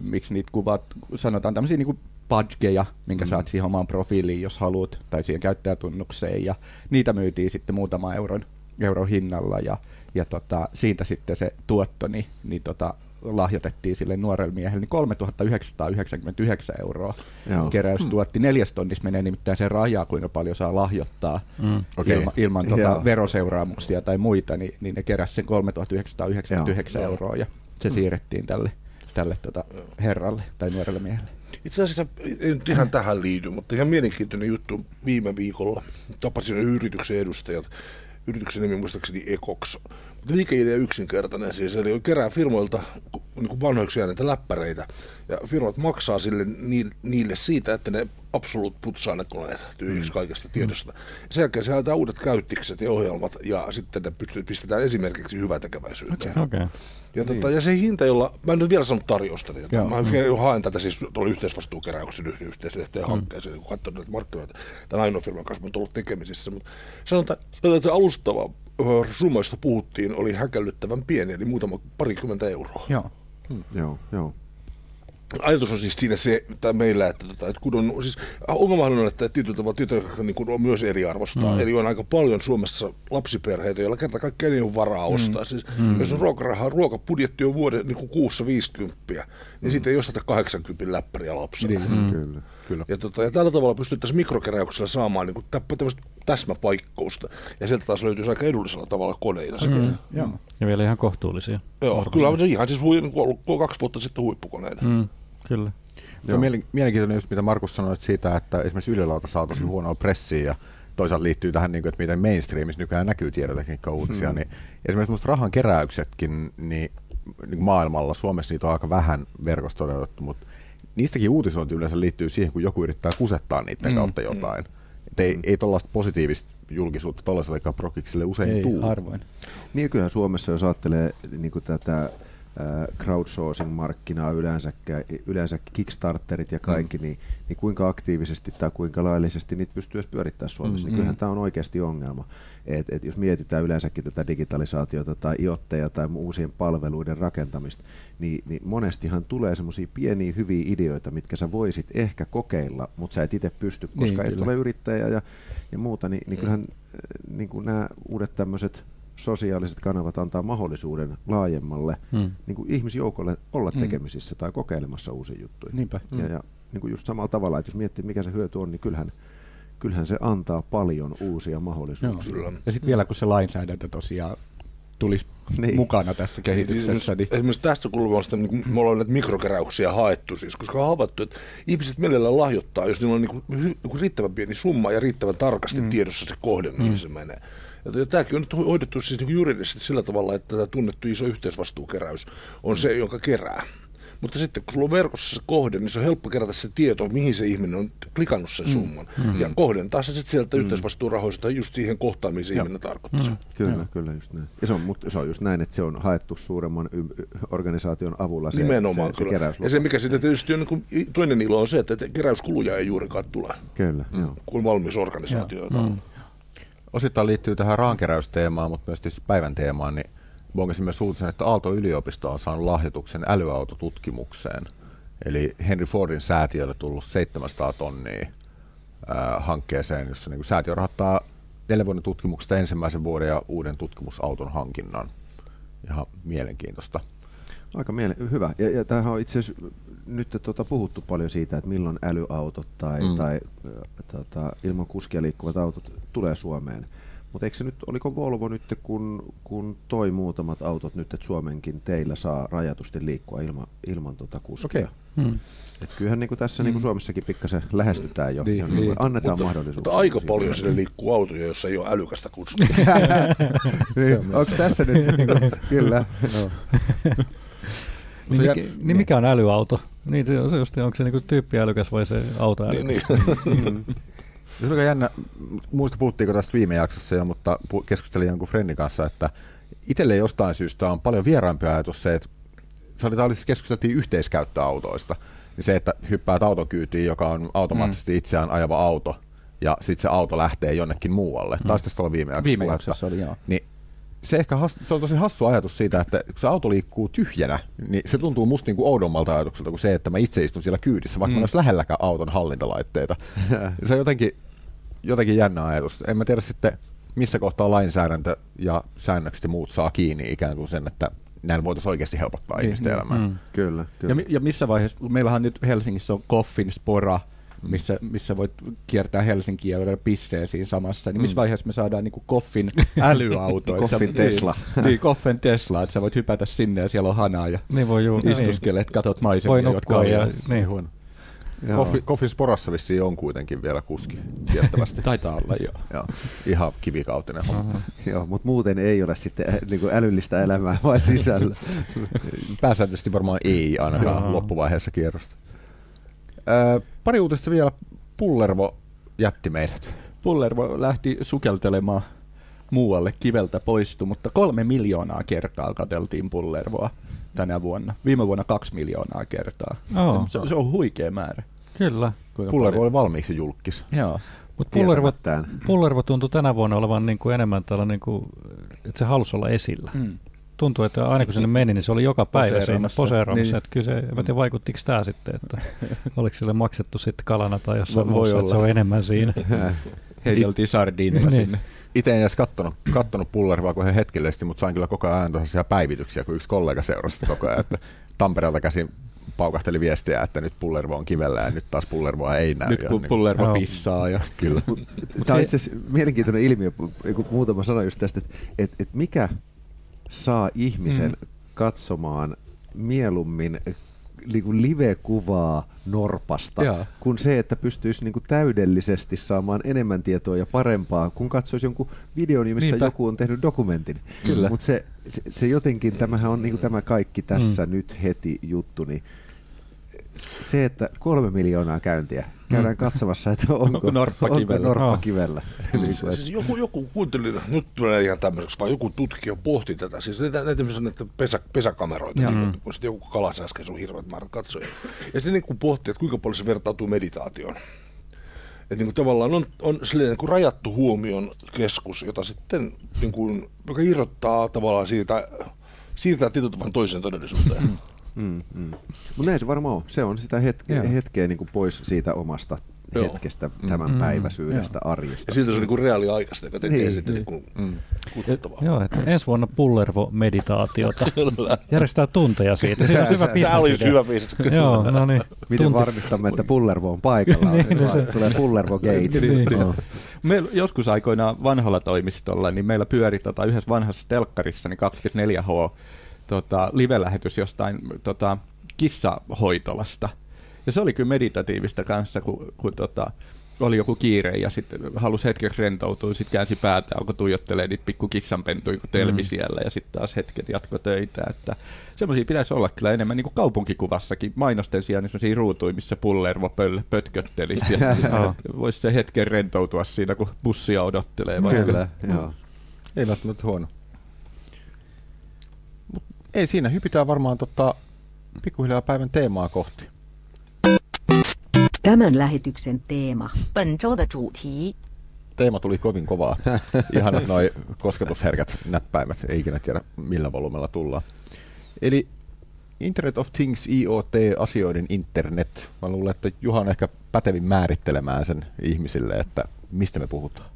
Speaker 6: miksi niitä kuvat, sanotaan tämmöisiä niinku badgeja, minkä mm. saat siihen omaan profiiliin, jos haluat, tai siihen käyttäjätunnukseen, ja niitä myytiin sitten muutama euron euron hinnalla ja, ja tota, siitä sitten se tuotto niin, niin tota, lahjoitettiin sille nuorelle miehelle, niin 3999 euroa
Speaker 5: Joo.
Speaker 6: keräys tuotti. Neljäs tonnissa menee nimittäin se raja, kuinka paljon saa lahjoittaa
Speaker 4: Mm.
Speaker 2: Okei.
Speaker 6: ilma, ilman tota
Speaker 5: Joo.
Speaker 6: veroseuraamuksia tai muita, niin, niin ne keräsi sen 3999
Speaker 3: Joo.
Speaker 6: euroa ja se siirrettiin tälle, tälle tota herralle tai nuorelle miehelle.
Speaker 3: Itse asiassa ei nyt ihan tähän liity, mutta ihan mielenkiintoinen juttu viime viikolla. Tapasin yrityksen edustajat. Yrityksen nimi muistaakseni Ekox. Liikeidea yksinkertainen siis, eli kerää firmoilta niin kuin vanhoiksi jääneitä läppäreitä. Ja firmat maksaa sille, niille, siitä, että ne absoluut putsaa ne koneet tyhjiksi kaikesta tiedosta. Sen jälkeen se haetaan uudet käyttikset ja ohjelmat, ja sitten ne pystyy, pistetään esimerkiksi hyvätekeväisyyteen.
Speaker 4: Okei.
Speaker 3: Ja, tota, ja se hinta, jolla, mä en nyt vielä sanonut tarjousta, niin,
Speaker 6: Joo.
Speaker 3: mä mm. haen tätä siis tuolla yhteisvastuukeräyksen yh- yhteislehteen mm. hankkeeseen, kun katsonut näitä markkinoita, tämän ainoa firman kanssa mä oon ollut tekemisissä, mutta sanotaan, että se alustava summa, josta puhuttiin, oli häkellyttävän pieni, eli muutama parikymmentä euroa.
Speaker 6: Joo.
Speaker 5: Joo, joo.
Speaker 3: Ajatus on siis siinä se, tai meillä, että, tota, että kun on, siis ongelmahan on, että tietyllä tavalla tietoja niin kuin on myös eriarvosta. Mm. Eli on aika paljon Suomessa lapsiperheitä, joilla kerta kaikkiaan ei ole varaa ostaa. Mm. Siis, mm. Jos on ruokarahaa, ruokabudjetti on vuoden niin kuin kuussa 50, niin mm. siitä ei osteta 80 läppäriä lapselle.
Speaker 6: Niin.
Speaker 5: Mm. Kyllä.
Speaker 2: Kyllä.
Speaker 3: Ja, tota, ja tällä tavalla pystyttäisiin mikrokeräyksellä saamaan niin kuin, tämmöistä täsmäpaikkousta. Ja sieltä taas löytyisi aika edullisella tavalla koneita. Mm.
Speaker 6: Joo.
Speaker 4: Ja vielä ihan kohtuullisia.
Speaker 3: Joo, kyllä on se ihan siis hui, niin kuin ollut kaksi vuotta sitten huippukoneita. Mm.
Speaker 4: Mm, kyllä.
Speaker 2: Joo. Mielen, mielenkiintoinen just mitä Markus sanoi että siitä, että esimerkiksi Ylelauta saa tosi huonoa pressiä ja toisaalta liittyy tähän, niin kuin, että miten mainstreamissa nykyään näkyy tietotekniikka-uutisia, mm. niin esimerkiksi musta rahan keräyksetkin niin, niin maailmalla, Suomessa niitä on aika vähän verkostoitettu, mutta niistäkin uutisointi yleensä liittyy siihen, kun joku yrittää kusettaa niiden mm. kautta jotain. Et ei, ei tuollaista positiivista julkisuutta tuollaisellekaan prokikselle usein
Speaker 6: Ei,
Speaker 2: tuu.
Speaker 6: harvoin.
Speaker 5: Niin kyllähän Suomessa, jos ajattelee niin kuin tätä ää, crowdsourcing-markkinaa yleensäkin, yleensä Kickstarterit ja kaikki, mm. niin, niin kuinka aktiivisesti tai kuinka laillisesti niitä pystyy edes pyörittämään Suomessa, mm. niin kyllähän tämä on oikeasti ongelma. Et, et jos mietitään yleensäkin tätä digitalisaatiota tai iotteja tai uusien palveluiden rakentamista, niin, niin monestihan tulee semmoisia pieniä hyviä ideoita, mitkä sä voisit ehkä kokeilla, mutta sä et itse pysty, koska
Speaker 6: Niin,
Speaker 5: et
Speaker 6: kyllä.
Speaker 5: ole yrittäjä ja, ja muuta, niin, niin kyllähän äh, niin kuin nämä uudet tämmöiset sosiaaliset kanavat antaa mahdollisuuden laajemmalle
Speaker 4: Mm.
Speaker 5: niin kuin ihmisjoukolle olla
Speaker 6: Mm.
Speaker 5: tekemisissä tai kokeilemassa uusia juttuja.
Speaker 6: Niinpä.
Speaker 5: Ja, ja niin kuin just samalla tavalla, että jos miettii mikä se hyöty on, niin kyllähän, kyllähän se antaa paljon uusia mahdollisuuksia.
Speaker 3: Kyllä.
Speaker 6: Ja sitten vielä kun se lainsäädäntö tosiaan tulisi
Speaker 5: Niin.
Speaker 6: niin. mukana tässä kehityksessä, niin
Speaker 3: Esimerkiksi tästä kulmasta niin me ollaan näitä mikrokeräyksiä haettu, siis, koska on havaittu, että ihmiset mielellään lahjoittaa, jos niillä on niin kuin, niin kuin riittävän pieni summa ja riittävän tarkasti mm. tiedossa se kohde, mihin mm. se menee. Ja, ja tämäkin on nyt hoidettu siis niin juridisesti sillä tavalla, että tämä tunnettu iso yhteisvastuukeräys on se, jonka kerää. Mutta sitten kun sulla on verkossa se kohde, niin se on helppo kerätä se tieto, mihin se ihminen on klikannut sen summan. Mm. Ja kohdentaa se sitten sieltä mm. yhteisvastuurahoista just siihen kohtaan, mihin se ihminen tarkoittaa. Mm.
Speaker 5: Kyllä, Joo. kyllä just näin. Ja se on, mutta se on just näin, että se on haettu suuremman y- organisaation avulla se,
Speaker 3: Nimenomaan
Speaker 5: se, se keräyslupa.
Speaker 3: ja se mikä sitten tietysti on niin kuin, toinen ilo on se, että keräyskuluja ei juurikaan tule,
Speaker 5: Kyllä, mm. joo.
Speaker 3: kuin valmis organisaatio. Mm.
Speaker 2: Osittain liittyy tähän rahankeräysteemaan, mutta myös tietysti päivän teemaan, niin bongasin myös uutisen, että Aalto-yliopisto on saanut lahjoituksen älyautotutkimukseen. Eli Henry Fordin säätiölle tullut 700 tonnia ää, hankkeeseen, jossa niin säätiö rahoittaa neljän vuoden tutkimuksesta ensimmäisen vuoden ja uuden tutkimusauton hankinnan. Ihan mielenkiintoista.
Speaker 5: Aika miele- hyvä. Ja, ja tämähän on itse asiassa nyt tuota, puhuttu paljon siitä, että milloin älyautot tai,
Speaker 2: Mm.
Speaker 5: tai ö, tota, ilman kuskia liikkuvat autot tulee Suomeen. Mutta eikö se nyt, oliko Volvo nyt, kun, kun toi muutamat autot nyt, että Suomenkin teillä saa rajatusti liikkua ilman, ilman tota kuskia?
Speaker 2: Okei.
Speaker 4: Mm.
Speaker 5: Et kyllähän niin kuin tässä niin kuin Suomessakin pikkasen lähestytään jo.
Speaker 6: Niin,
Speaker 5: ja
Speaker 6: niin.
Speaker 5: Annetaan
Speaker 3: Mutta,
Speaker 5: mahdollisuuksia.
Speaker 3: mutta aika paljon sinne liikkuu autoja, joissa ei ole älykästä kuskia.
Speaker 5: niin, Onko tässä nyt, niin kuin, kyllä. No.
Speaker 4: Niin, mikä,
Speaker 2: jä-
Speaker 4: niin mikä on älyauto? Niin se on se just, onko se niinku tyyppi älykäs vai se auto älykäs?
Speaker 3: niin, niin.
Speaker 2: Se on aika jännä, muista puhuttiinko tästä viime jaksossa jo, mutta keskustelin jonkun friendin kanssa, että itselle jostain syystä on paljon vieraampi ajatus se, että se oli, oli siis keskusteltiin yhteiskäyttöautoista, niin se, että hyppäät auton kyytiin, joka on automaattisesti itseään ajava auto, ja sitten se auto lähtee jonnekin muualle. Mm. Taisi tästä olla viime jaksossa.
Speaker 6: viime jaksossa oli joo.
Speaker 2: Niin se, ehkä has, se on tosi hassu ajatus siitä, että kun se auto liikkuu tyhjänä, niin se tuntuu musta niinku oudommalta ajatukselta kuin se, että mä itse istun siellä kyydissä, vaikka mm. mä en olisi lähelläkään auton hallintalaitteita. se on jotenkin, jotenkin jännä ajatus. En mä tiedä sitten, missä kohtaa lainsäädäntö ja säännökset ja muut saa kiinni ikään kuin sen, että näin voitaisiin oikeasti helpottaa
Speaker 6: Niin,
Speaker 2: ihmisten
Speaker 6: niin.
Speaker 2: elämää.
Speaker 4: Mm.
Speaker 5: Kyllä,
Speaker 6: Ja,
Speaker 5: kyllä.
Speaker 6: mi- ja missä vaiheessa, meillähän nyt Helsingissä on Koffin Spora, missä, missä voit kiertää Helsinkiä ja pisseen siinä samassa, niin missä vaiheessa me saadaan niin Koffin älyauto?
Speaker 5: Koffin Tesla.
Speaker 6: Niin, niin, Koffin Tesla, että sä voit hypätä sinne ja siellä on hanaa ja
Speaker 4: Niin voi juu,
Speaker 6: istuskelet, katot maisemia,
Speaker 4: Voi
Speaker 6: jotka
Speaker 4: nukkua
Speaker 6: on
Speaker 4: ja,
Speaker 6: ja...
Speaker 4: niin huono.
Speaker 5: Joo.
Speaker 2: Koffi, Koffin sporassa vissiin on kuitenkin vielä kuski, tiettävästi.
Speaker 6: Taitaa olla jo.
Speaker 2: Joo, ihan kivikautinen homma.
Speaker 5: Joo, mutta muuten ei ole sitten ä, niin kuin älyllistä elämää vain sisällä.
Speaker 2: Pääsääntöisesti varmaan ei ainakaan
Speaker 4: Joo.
Speaker 2: loppuvaiheessa kierrosta. Öö, pari uutista vielä. Pullervo jätti meidät.
Speaker 6: Pullervo lähti sukeltelemaan muualle kiveltä poistu, mutta kolme miljoonaa kertaa katseltiin Pullervoa tänä vuonna. Viime vuonna kaksi miljoonaa kertaa.
Speaker 4: Oo.
Speaker 6: Se, se on huikea määrä.
Speaker 4: Kyllä.
Speaker 6: Kuinka
Speaker 2: Pullervo
Speaker 6: paljon-
Speaker 2: oli valmiiksi julkis.
Speaker 6: Joo.
Speaker 4: Mutta Pullervo. Pullervo tuntui tänä vuonna olevan niin kuin enemmän tällä, niin kuin, että se halusi olla esillä.
Speaker 6: Mm.
Speaker 4: Tuntuu, että aina kun sinne meni, niin se oli joka päivä siinä
Speaker 6: Poseeraamassa. Niin.
Speaker 4: Että kyllä se, en tiedä vaikuttiko tämä sitten, että oliko sille maksettu sitten kalana tai jossain
Speaker 6: Voi
Speaker 4: muussa, että se on enemmän siinä.
Speaker 6: Heiteltiin sardiineja
Speaker 4: Niin.
Speaker 6: sinne.
Speaker 2: Itse en edes kattonut, kattonut Pullervoa kuin hetkellisesti, mutta sain kyllä koko ajan tosiaan päivityksiä, kun yksi kollega seurasi koko ajan, että Tampereelta käsin paukahteli viestiä, että nyt Pullervo on kivellä ja nyt taas Pullervoa ei näy.
Speaker 6: Nyt kun
Speaker 2: niin-
Speaker 6: Pullervo
Speaker 4: Joo.
Speaker 6: pissaa ja
Speaker 2: Kyllä.
Speaker 5: Tämä on itse asiassa mielenkiintoinen ilmiö, kun muutama sana just tästä, että et, et mikä saa ihmisen
Speaker 6: Mm.
Speaker 5: katsomaan mieluummin niin kuin live-kuvaa Norpasta,
Speaker 6: Joo.
Speaker 5: kuin se, että pystyisi niin kuin täydellisesti saamaan enemmän tietoa ja parempaa, kun katsoisi jonkun videon, missä
Speaker 6: Niinpä.
Speaker 5: joku on tehnyt dokumentin.
Speaker 6: Kyllä.
Speaker 5: Mutta se, se, se jotenkin, tämähän on niin kuin tämä kaikki tässä mm. nyt heti juttu, niin se, että kolme miljoonaa käyntiä käydään katsomassa, että onko,
Speaker 6: Onko norppa
Speaker 5: onko
Speaker 6: kivellä?
Speaker 5: norppa
Speaker 4: Ah.
Speaker 5: kivellä. Niin
Speaker 3: Siis,
Speaker 5: kuin,
Speaker 3: siis joku, joku kuunteli, nyt tulee ihan tämmöiseksi, vaan joku tutkija pohti tätä. Siis näitä, näitä, näitä, näitä pesä, pesäkameroita,
Speaker 6: Joo.
Speaker 3: niin, kun sitten joku kalas äsken sun hirveät määrät katsoja. Ja sitten niin kun pohti, että kuinka paljon se vertautuu meditaatioon. Että niin kuin tavallaan on, on silleen niin kuin rajattu huomion keskus, jota sitten, niin kuin, joka irrottaa tavallaan siitä, siirtää tietyllä tavalla toiseen todellisuuteen.
Speaker 5: Mm, mm. Mutta näin se varmaan on. Se on sitä hetkeä,
Speaker 6: Joo.
Speaker 5: hetkeä niin kuin pois siitä omasta
Speaker 3: Joo.
Speaker 5: hetkestä, tämän
Speaker 4: Mm.
Speaker 5: päiväisyydestä, arjesta.
Speaker 3: Ja siitä se on niin kuin reaaliaikaista, joka tekee
Speaker 5: Niin,
Speaker 3: sitten
Speaker 5: niin.
Speaker 3: niin kuin kutsuttavaa.
Speaker 4: Joo, että ensi vuonna Pullervo-meditaatiota. Järjestää tunteja siitä. Siinä on hyvä
Speaker 3: Tämä oli
Speaker 4: bisnesidea.
Speaker 3: hyvä biisi.
Speaker 4: Joo, no niin.
Speaker 5: Miten
Speaker 4: Tunti-
Speaker 5: varmistamme, että Pullervo on paikalla?
Speaker 4: Niin, niin se-
Speaker 5: Tulee Pullervo Gate.
Speaker 4: Niin.
Speaker 5: Joo.
Speaker 6: Meillä joskus aikoinaan vanhalla toimistolla, niin meillä pyöri tota, yhdessä vanhassa telkkarissa niin 24H tota, live-lähetys jostain tota, kissahoitolasta. Ja se oli kyllä meditatiivista kanssa, kun, kun tota, oli joku kiire ja sitten halusi hetkeksi rentoutua, sitten käänsi päätä, alkoi tuijottelemaan niitä pikku kissanpentuja, kun telmi mm. siellä ja sitten taas hetket jatko töitä. Että semmoisia pitäisi olla kyllä enemmän niin kuin kaupunkikuvassakin, mainosten sijaan niin semmoisia ruutuja, missä pullervo pöl, pötköttelisi voisi se hetken rentoutua siinä, kun bussia odottelee. vaikka.
Speaker 5: Kyllä, joo.
Speaker 2: Ei välttämättä huono ei siinä, hypitään varmaan tota, pikkuhiljaa päivän teemaa kohti.
Speaker 7: Tämän lähetyksen teema.
Speaker 2: Teema tuli kovin kovaa. Ihanat noi kosketusherkät näppäimet, ei ikinä tiedä millä volumella tullaan. Eli Internet of Things, IoT, asioiden internet. Mä luulen, että Juha on ehkä pätevin määrittelemään sen ihmisille, että mistä me puhutaan.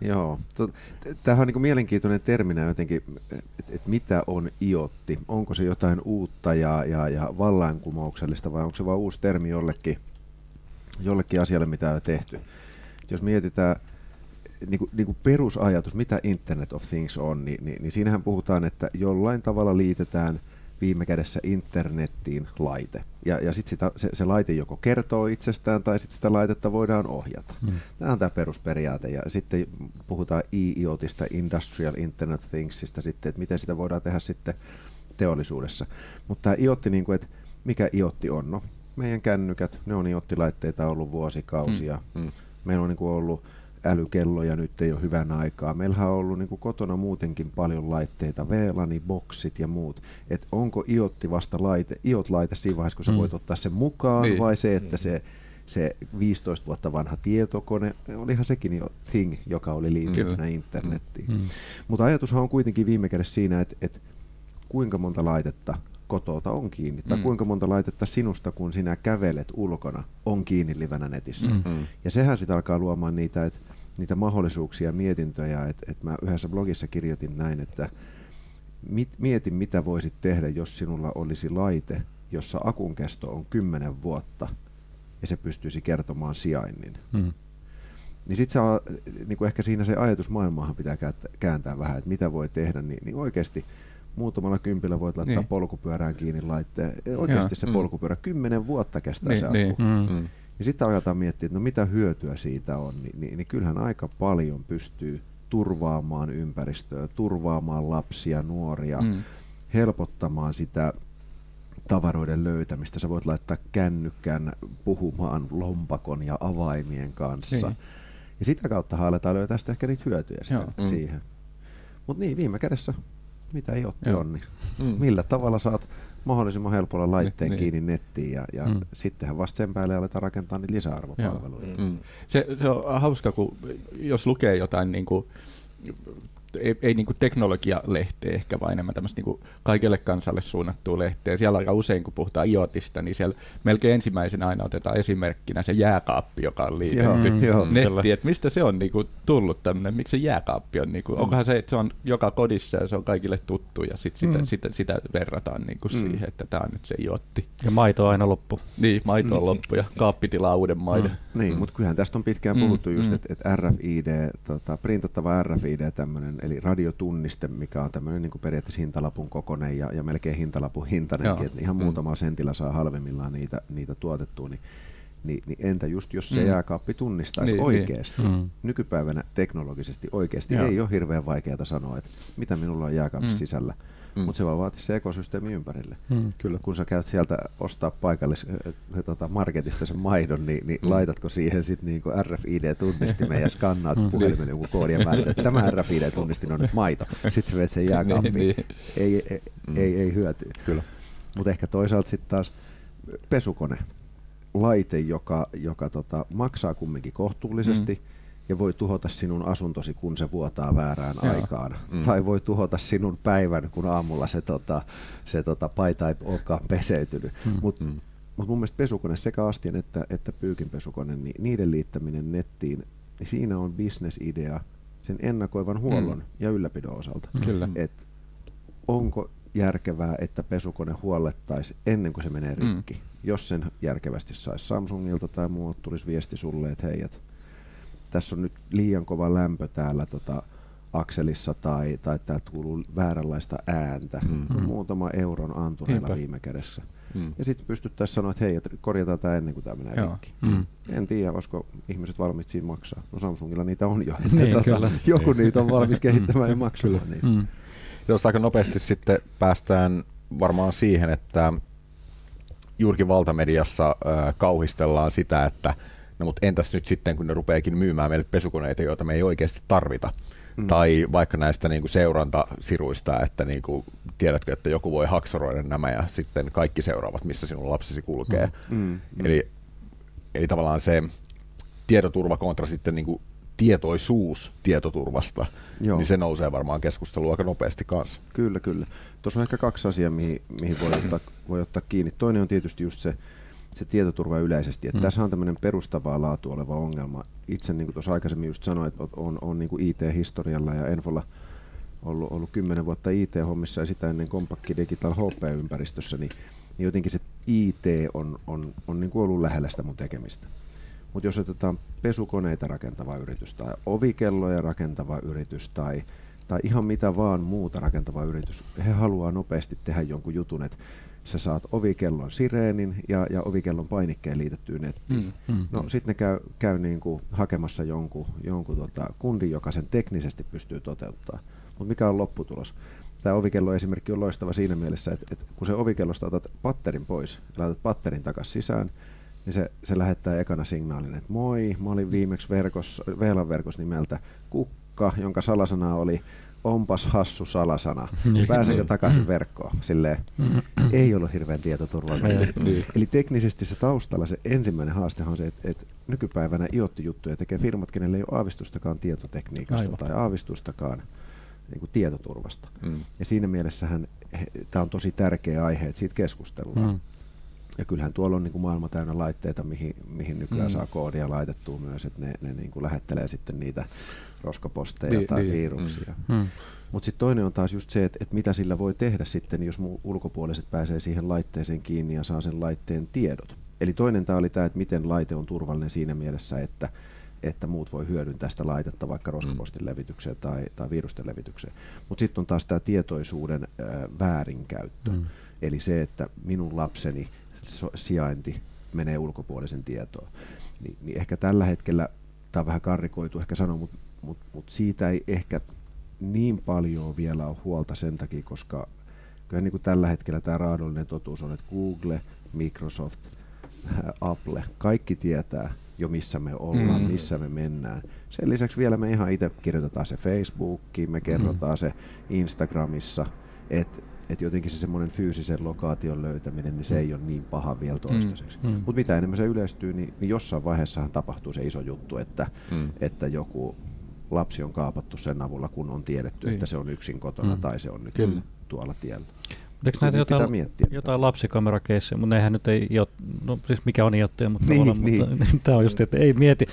Speaker 5: Joo. Tämähän on niin mielenkiintoinen terminä jotenkin, että et mitä on iotti? Onko se jotain uutta ja, ja, ja vallankumouksellista vai onko se vain uusi termi jollekin, jollekin asialle, mitä on tehty? Jos mietitään niin kuin, niin kuin perusajatus, mitä Internet of Things on, niin, niin, niin siinähän puhutaan, että jollain tavalla liitetään viime kädessä internettiin laite. Ja, ja sitten se, se laite joko kertoo itsestään tai sitten sitä laitetta voidaan ohjata. Mm. Tämä on tämä perusperiaate. Ja sitten puhutaan IIoTista, Industrial Internet Thingsista, sitten, että miten sitä voidaan tehdä sitten teollisuudessa. Mutta tämä IoT, niin kuin, että mikä IoT on? No, meidän kännykät, ne on IoT-laitteita ollut vuosikausia.
Speaker 2: Mm, mm.
Speaker 5: Meillä on niin kuin ollut älykelloja nyt ei ole hyvän aikaa. Meillähän on ollut niin kuin kotona muutenkin paljon laitteita, VLANi, boksit ja muut. Et onko IoT vasta laite, IoT-laite siinä vaiheessa, kun sä
Speaker 4: Mm.
Speaker 5: voit ottaa sen mukaan,
Speaker 6: Niin.
Speaker 5: vai se, että se, se 15 vuotta vanha tietokone, olihan sekin jo thing, joka oli liitettynä
Speaker 6: Kyllä.
Speaker 5: internettiin.
Speaker 4: Mm.
Speaker 5: Mutta ajatushan on kuitenkin viime kädessä siinä, että, että kuinka monta laitetta kotota on kiinni, tai
Speaker 6: Mm.
Speaker 5: kuinka monta laitetta sinusta, kun sinä kävelet ulkona, on kiinni livenä netissä.
Speaker 4: Mm.
Speaker 2: Mm.
Speaker 5: Ja sehän sitten alkaa luomaan niitä, että niitä mahdollisuuksia ja mietintöjä, että et mä yhdessä blogissa kirjoitin näin, että mit, mieti mitä voisit tehdä, jos sinulla olisi laite, jossa akun kesto on 10 vuotta ja se pystyisi kertomaan sijainnin.
Speaker 4: Mm.
Speaker 5: Niin sitten niin ehkä siinä se ajatusmaailmaahan pitää kääntää, vähän, että mitä voi tehdä, niin, niin oikeasti muutamalla kympillä voit laittaa
Speaker 6: Niin.
Speaker 5: polkupyörään kiinni laitteen. Oikeasti se
Speaker 3: Mm.
Speaker 5: polkupyörä, kymmenen vuotta kestää
Speaker 6: Niin,
Speaker 5: se
Speaker 6: niin.
Speaker 5: akku.
Speaker 4: Mm.
Speaker 3: Mm.
Speaker 5: Ja sitten aletaan miettiä, että no mitä hyötyä siitä on, niin, niin, niin kyllähän aika paljon pystyy turvaamaan ympäristöä, turvaamaan lapsia, nuoria, mm. Helpottamaan sitä tavaroiden löytämistä. Sä voit laittaa kännykän puhumaan lompakon ja avaimien kanssa.
Speaker 6: Niin.
Speaker 5: Ja sitä kautta aletaan löytää sitten ehkä niitä hyötyjä
Speaker 6: Joo.
Speaker 5: siihen.
Speaker 3: Mm.
Speaker 5: siihen. Mutta niin, viime kädessä, mitä ei
Speaker 6: Joo.
Speaker 5: on, niin
Speaker 3: Mm.
Speaker 5: millä tavalla saat mahdollisimman helpolla laitteen
Speaker 6: Niin,
Speaker 5: kiinni nettiin ja, ja
Speaker 4: Mm.
Speaker 5: sittenhän vasta sen päälle aletaan rakentaa niitä lisäarvopalveluja.
Speaker 3: Mm.
Speaker 6: Se, se on hauska, kun jos lukee jotain niin kuin, ei, ei niin kuin teknologialehteä ehkä, vaan enemmän tämmöistä niin kuin kaikelle kansalle suunnattua lehteä. Siellä aika usein, kun puhutaan IoTista, niin siellä melkein ensimmäisenä aina otetaan esimerkkinä se jääkaappi, joka on liitetty
Speaker 4: Mm,
Speaker 5: joo.
Speaker 6: nettiin, että mistä se on niin kuin, tullut tämmöinen, miksi se jääkaappi on, niin kuin, onkohan se, että se on joka kodissa ja se on kaikille tuttu ja sit sitä,
Speaker 4: Mm.
Speaker 6: sitä, sitä verrataan niin kuin
Speaker 5: Mm.
Speaker 6: siihen, että tämä on nyt se IoT.
Speaker 4: Ja maito aina loppu.
Speaker 6: Niin, maito on loppu ja kaappi tilaa uuden maidon.
Speaker 5: Niin,
Speaker 4: Mm.
Speaker 5: mutta kyllähän tästä on pitkään
Speaker 6: Mm,
Speaker 5: puhuttu just,
Speaker 6: mm.
Speaker 5: että et RFID, tota, printattava RFID tämmöinen, eli radiotunniste, mikä on tämmöinen niin periaatteessa hintalapun kokonen ja, ja melkein hintalapun hintainenkin, että ihan
Speaker 6: Mm.
Speaker 5: sentillä saa halvemmillaan niitä, niitä tuotettua, niin, niin, niin entä just jos se
Speaker 6: Mm.
Speaker 5: jääkaappi tunnistaisi
Speaker 6: Niin,
Speaker 5: oikeasti,
Speaker 4: niin. Mm.
Speaker 5: nykypäivänä teknologisesti oikeasti
Speaker 6: Joo.
Speaker 5: ei ole hirveän vaikeaa sanoa, että mitä minulla on jääkaapissa
Speaker 6: Mm.
Speaker 5: sisällä,
Speaker 3: Mm.
Speaker 5: mutta se vaan vaatii se ekosysteemi ympärille
Speaker 4: Mm.
Speaker 5: kyllä. kun sä käyt sieltä ostaa paikallis äh, tota, marketista sen maidon, niin, niin
Speaker 3: Mm.
Speaker 5: laitatko siihen sitten niinku RFID-tunnistimen ja skannaat
Speaker 6: Mm.
Speaker 5: puhelimen joku koodi ja määrität, että tämä RFID-tunnistin on nyt maito. Sitten sä veet sen jääkaappiin.
Speaker 6: Niin, niin.
Speaker 5: Ei, ei,
Speaker 3: Mm.
Speaker 5: ei, ei hyötyä.
Speaker 2: Kyllä.
Speaker 5: Mutta ehkä toisaalta sitten taas pesukone, laite, joka, joka tota, maksaa kumminkin kohtuullisesti
Speaker 6: Mm.
Speaker 5: Ja voi tuhota sinun asuntosi, kun se vuotaa väärään
Speaker 6: Joo.
Speaker 5: aikaan.
Speaker 3: Mm.
Speaker 5: Tai voi tuhota sinun päivän, kun aamulla se, tota, se tota, paita ei olekaan peseytynyt.
Speaker 4: Mm.
Speaker 5: Mutta
Speaker 3: Mm.
Speaker 5: mut mun mielestä pesukone, sekä astien että, että pyykinpesukone, niin niiden liittäminen nettiin, niin siinä on bisnesidea sen ennakoivan huollon
Speaker 6: Mm.
Speaker 5: ja ylläpidon osalta.
Speaker 6: Kyllä.
Speaker 5: Et onko järkevää, että pesukone huollettaisiin ennen kuin se menee
Speaker 6: Mm.
Speaker 5: rikki? Jos sen järkevästi saisi Samsungilta tai muualta tulisi viesti sulle, että hei, et, tässä on nyt liian kova lämpö täällä tota, akselissa tai, tai täältä kuuluu vääränlaista ääntä.
Speaker 3: Mm.
Speaker 5: Mm. Muutama euron antureilla
Speaker 6: Niinpä.
Speaker 5: viime kädessä.
Speaker 3: Mm.
Speaker 5: Ja sitten pystyttäisiin sanoa, että hei, et korjataan tämä ennen kuin tämä menee
Speaker 6: Joo.
Speaker 5: rikki.
Speaker 4: Mm.
Speaker 5: En tiedä, olisiko ihmiset valmiit siinä maksaa. No Samsungilla niitä on jo.
Speaker 4: Niin,
Speaker 5: Tota,
Speaker 4: kyllä.
Speaker 5: joku niitä on valmis kehittämään ja maksamaan niistä.
Speaker 4: Mm.
Speaker 2: Jos aika nopeasti sitten päästään varmaan siihen, että juurikin valtamediassa äh, kauhistellaan sitä, että no mutta entäs nyt sitten, kun ne rupeakin myymään meille pesukoneita, joita me ei oikeasti tarvita. Mm. Tai vaikka näistä niin kuin seurantasiruista, että niin kuin, tiedätkö, että joku voi haksoroida nämä ja sitten kaikki seuraavat, missä sinun lapsesi kulkee.
Speaker 5: Mm. Mm.
Speaker 2: Eli, eli tavallaan se tietoturva kontra sitten niin kuin tietoisuus tietoturvasta,
Speaker 5: Joo.
Speaker 2: niin se nousee varmaan keskustelua aika nopeasti kanssa.
Speaker 5: Kyllä, kyllä. Tuossa on ehkä kaksi asiaa, mihin, mihin voi, ottaa, voi ottaa kiinni. Toinen on tietysti just se, se tietoturva yleisesti. Että
Speaker 4: Mm.
Speaker 5: Tässä on tämmöinen perustavaa laatu oleva ongelma. Itse, niin kuin tuossa aikaisemmin just sanoin, että on, on niin kuin IT-historialla ja Enfolla ollut, ollut 10 vuotta IT-hommissa ja sitä ennen Compaq Digital HP-ympäristössä, niin, niin jotenkin se IT on, on, on niin kuin ollut lähellä sitä mun tekemistä. Mutta jos otetaan pesukoneita rakentava yritys tai ovikelloja rakentava yritys tai, tai ihan mitä vaan muuta rakentava yritys, he haluaa nopeasti tehdä jonkun jutun, että sä saat ovikellon sireenin ja, ja ovikellon painikkeen liitettyä nettiin.
Speaker 6: Mm.
Speaker 4: Mm.
Speaker 5: No sitten ne käy, käy niin kuin hakemassa jonkun, jonkun tota kundin, joka sen teknisesti pystyy toteuttaa. Mutta mikä on lopputulos? Tämä ovikello esimerkki on loistava siinä mielessä, että, että kun se ovikellosta otat patterin pois ja laitat patterin takaisin sisään, niin se, se lähettää ekana signaalin, että moi, mä olin viimeksi verkossa, VLAN-verkossa nimeltä Kukka, jonka salasana oli onpas hassu salasana.
Speaker 4: Niin.
Speaker 5: Pääsenkö takaisin verkkoon? Silleen, ei ollut hirveän tietoturvallinen.
Speaker 4: Ei.
Speaker 5: Eli teknisesti se taustalla se ensimmäinen haastehan on se, että, että nykypäivänä IoT-juttuja tekee firmat, kenelle ei ole aavistustakaan tietotekniikasta
Speaker 4: Aivan.
Speaker 5: tai aavistustakaan niin kuin tietoturvasta.
Speaker 3: Mm.
Speaker 5: Ja siinä mielessähän tämä on tosi tärkeä aihe, että siitä keskustellaan.
Speaker 4: Mm.
Speaker 5: Ja kyllähän tuolla on niin kuin maailma täynnä laitteita, mihin, mihin nykyään
Speaker 6: Mm.
Speaker 5: saa koodia laitettua myös, että ne, ne niin kuin lähettelee sitten niitä roskaposteja
Speaker 6: Niin,
Speaker 5: tai
Speaker 6: niin.
Speaker 5: viruksia.
Speaker 4: Hmm.
Speaker 5: Mutta sitten toinen on taas just se, että, että mitä sillä voi tehdä sitten, jos muu ulkopuoliset pääsee siihen laitteeseen kiinni ja saa sen laitteen tiedot. Eli toinen tämä oli tämä, että miten laite on turvallinen siinä mielessä, että, että muut voi hyödyntää sitä laitetta vaikka roskapostin levitykseen tai, tai virusten levitykseen. Mutta sitten on taas tämä tietoisuuden äh, väärinkäyttö.
Speaker 4: Mm.
Speaker 5: Eli se, että minun lapseni sijainti menee ulkopuolisen tietoon. Ni, niin ehkä tällä hetkellä, tämä on vähän karrikoitu ehkä sanoa, mutta mut, mut siitä ei ehkä niin paljon vielä ole huolta sen takia, koska kyllä niin kuin tällä hetkellä tämä raadollinen totuus on, että Google, Microsoft, äh, Apple, kaikki tietää jo missä me ollaan,
Speaker 6: Mm.
Speaker 5: mm. missä me mennään. Sen lisäksi vielä me ihan itse kirjoitetaan se Facebookiin, me kerrotaan mm. se Instagramissa, että et jotenkin se semmoinen fyysisen lokaation löytäminen, niin se ei ole niin paha vielä toistaiseksi.
Speaker 4: Mm.
Speaker 5: Mutta mitä enemmän se yleistyy, niin, niin jossain vaiheessahan tapahtuu se iso juttu, että,
Speaker 1: Mm.
Speaker 5: että joku lapsi on kaapattu sen avulla, kun on tiedetty,
Speaker 6: Niin.
Speaker 5: että se on yksin kotona
Speaker 4: Mm.
Speaker 5: tai se on nyt
Speaker 6: Kyllä.
Speaker 5: tuolla tiellä.
Speaker 4: Mutta eikö näitä jotain,
Speaker 5: miettiä.
Speaker 4: jotain lapsikamerakeissejä, mutta nehän nyt ei, jo, no siis mikä on iotteja, mutta,
Speaker 5: Niin,
Speaker 4: niin, mutta tämä on just, että ei mieti,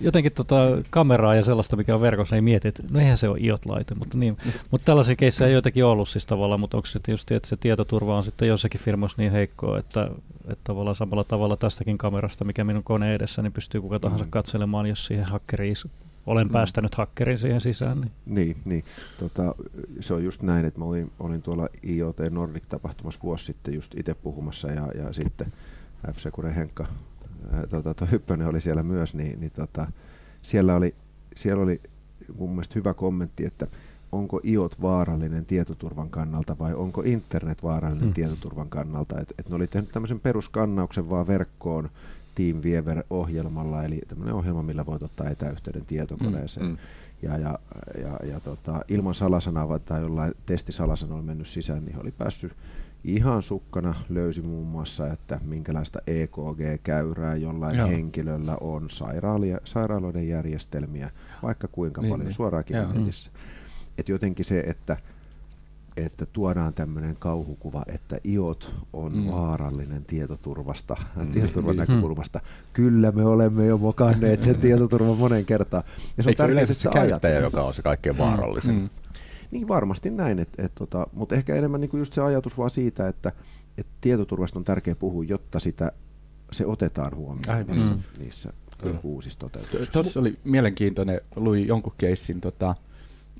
Speaker 4: jotenkin tota kameraa ja sellaista, mikä on verkossa, ei mieti, että no eihän se ole iot-laite, mutta, niin, mutta tällaisia keissejä ei joitakin ollut siis tavallaan, mutta onko se just, että se tietoturva on sitten jossakin firmoissa niin heikkoa, että, että tavallaan samalla tavalla tästäkin kamerasta, mikä minun kone edessä, niin pystyy kuka tahansa
Speaker 5: Mm.
Speaker 4: katselemaan, jos siihen hakkeriin, olen
Speaker 6: Mm.
Speaker 4: päästänyt hakkerin siihen sisään. Niin.
Speaker 5: Niin, niin. Tota, se on just näin, että mä olin, olin tuolla IoT Nordic-tapahtumassa vuosi sitten just itse puhumassa ja, ja sitten F. Henkka tota, toi Hyppönen oli siellä myös, niin, niin tota, siellä, oli, siellä oli mun mielestä hyvä kommentti, että onko IOT vaarallinen tietoturvan kannalta vai onko internet vaarallinen
Speaker 4: Hmm.
Speaker 5: hmm. tietoturvan kannalta. Et, et ne oli tehnyt tämmöisen peruskannauksen vaan verkkoon TeamViewer-ohjelmalla, eli tämmöinen ohjelma, millä voit ottaa etäyhteyden tietokoneeseen.
Speaker 1: Mm.
Speaker 5: Ja, ja, ja, ja tota, ilman salasanaa tai jollain testisalasanoilla mennyt sisään, niin oli päässyt ihan sukkana löysi muun muassa, että minkälaista EKG-käyrää jollain
Speaker 6: Joo.
Speaker 5: Henkilöllä on sairaalia, sairaaloiden järjestelmiä, vaikka kuinka
Speaker 6: Niin,
Speaker 5: niin, paljon
Speaker 6: niin.
Speaker 5: suoraakin
Speaker 6: Joo.
Speaker 5: netissä. Et jotenkin se, että, että tuodaan tämmöinen kauhukuva, että IOT on
Speaker 6: Mm.
Speaker 5: vaarallinen tietoturvasta,
Speaker 1: Mm.
Speaker 5: tietoturvan
Speaker 6: Mm.
Speaker 5: näkökulmasta. Kyllä me olemme jo mokanneet sen tietoturvan monen kertaan. Ja
Speaker 2: Eikö se yleensä
Speaker 5: että
Speaker 2: se
Speaker 5: sitä ajat-
Speaker 2: käyttäjä, joka on se kaikkein vaarallisin?
Speaker 6: Mm.
Speaker 5: Niin varmasti näin, et, et, tota, mutta ehkä enemmän niinku just se ajatus vaan siitä, että et tietoturvasta on tärkeä puhua, jotta sitä, se otetaan huomioon
Speaker 6: Aivan.
Speaker 5: niissä,
Speaker 4: Mm.
Speaker 5: niissä
Speaker 6: Kyllä.
Speaker 5: uusissa toteutuksissa.
Speaker 6: Tuossa oli mielenkiintoinen, luin jonkun keissin, tota,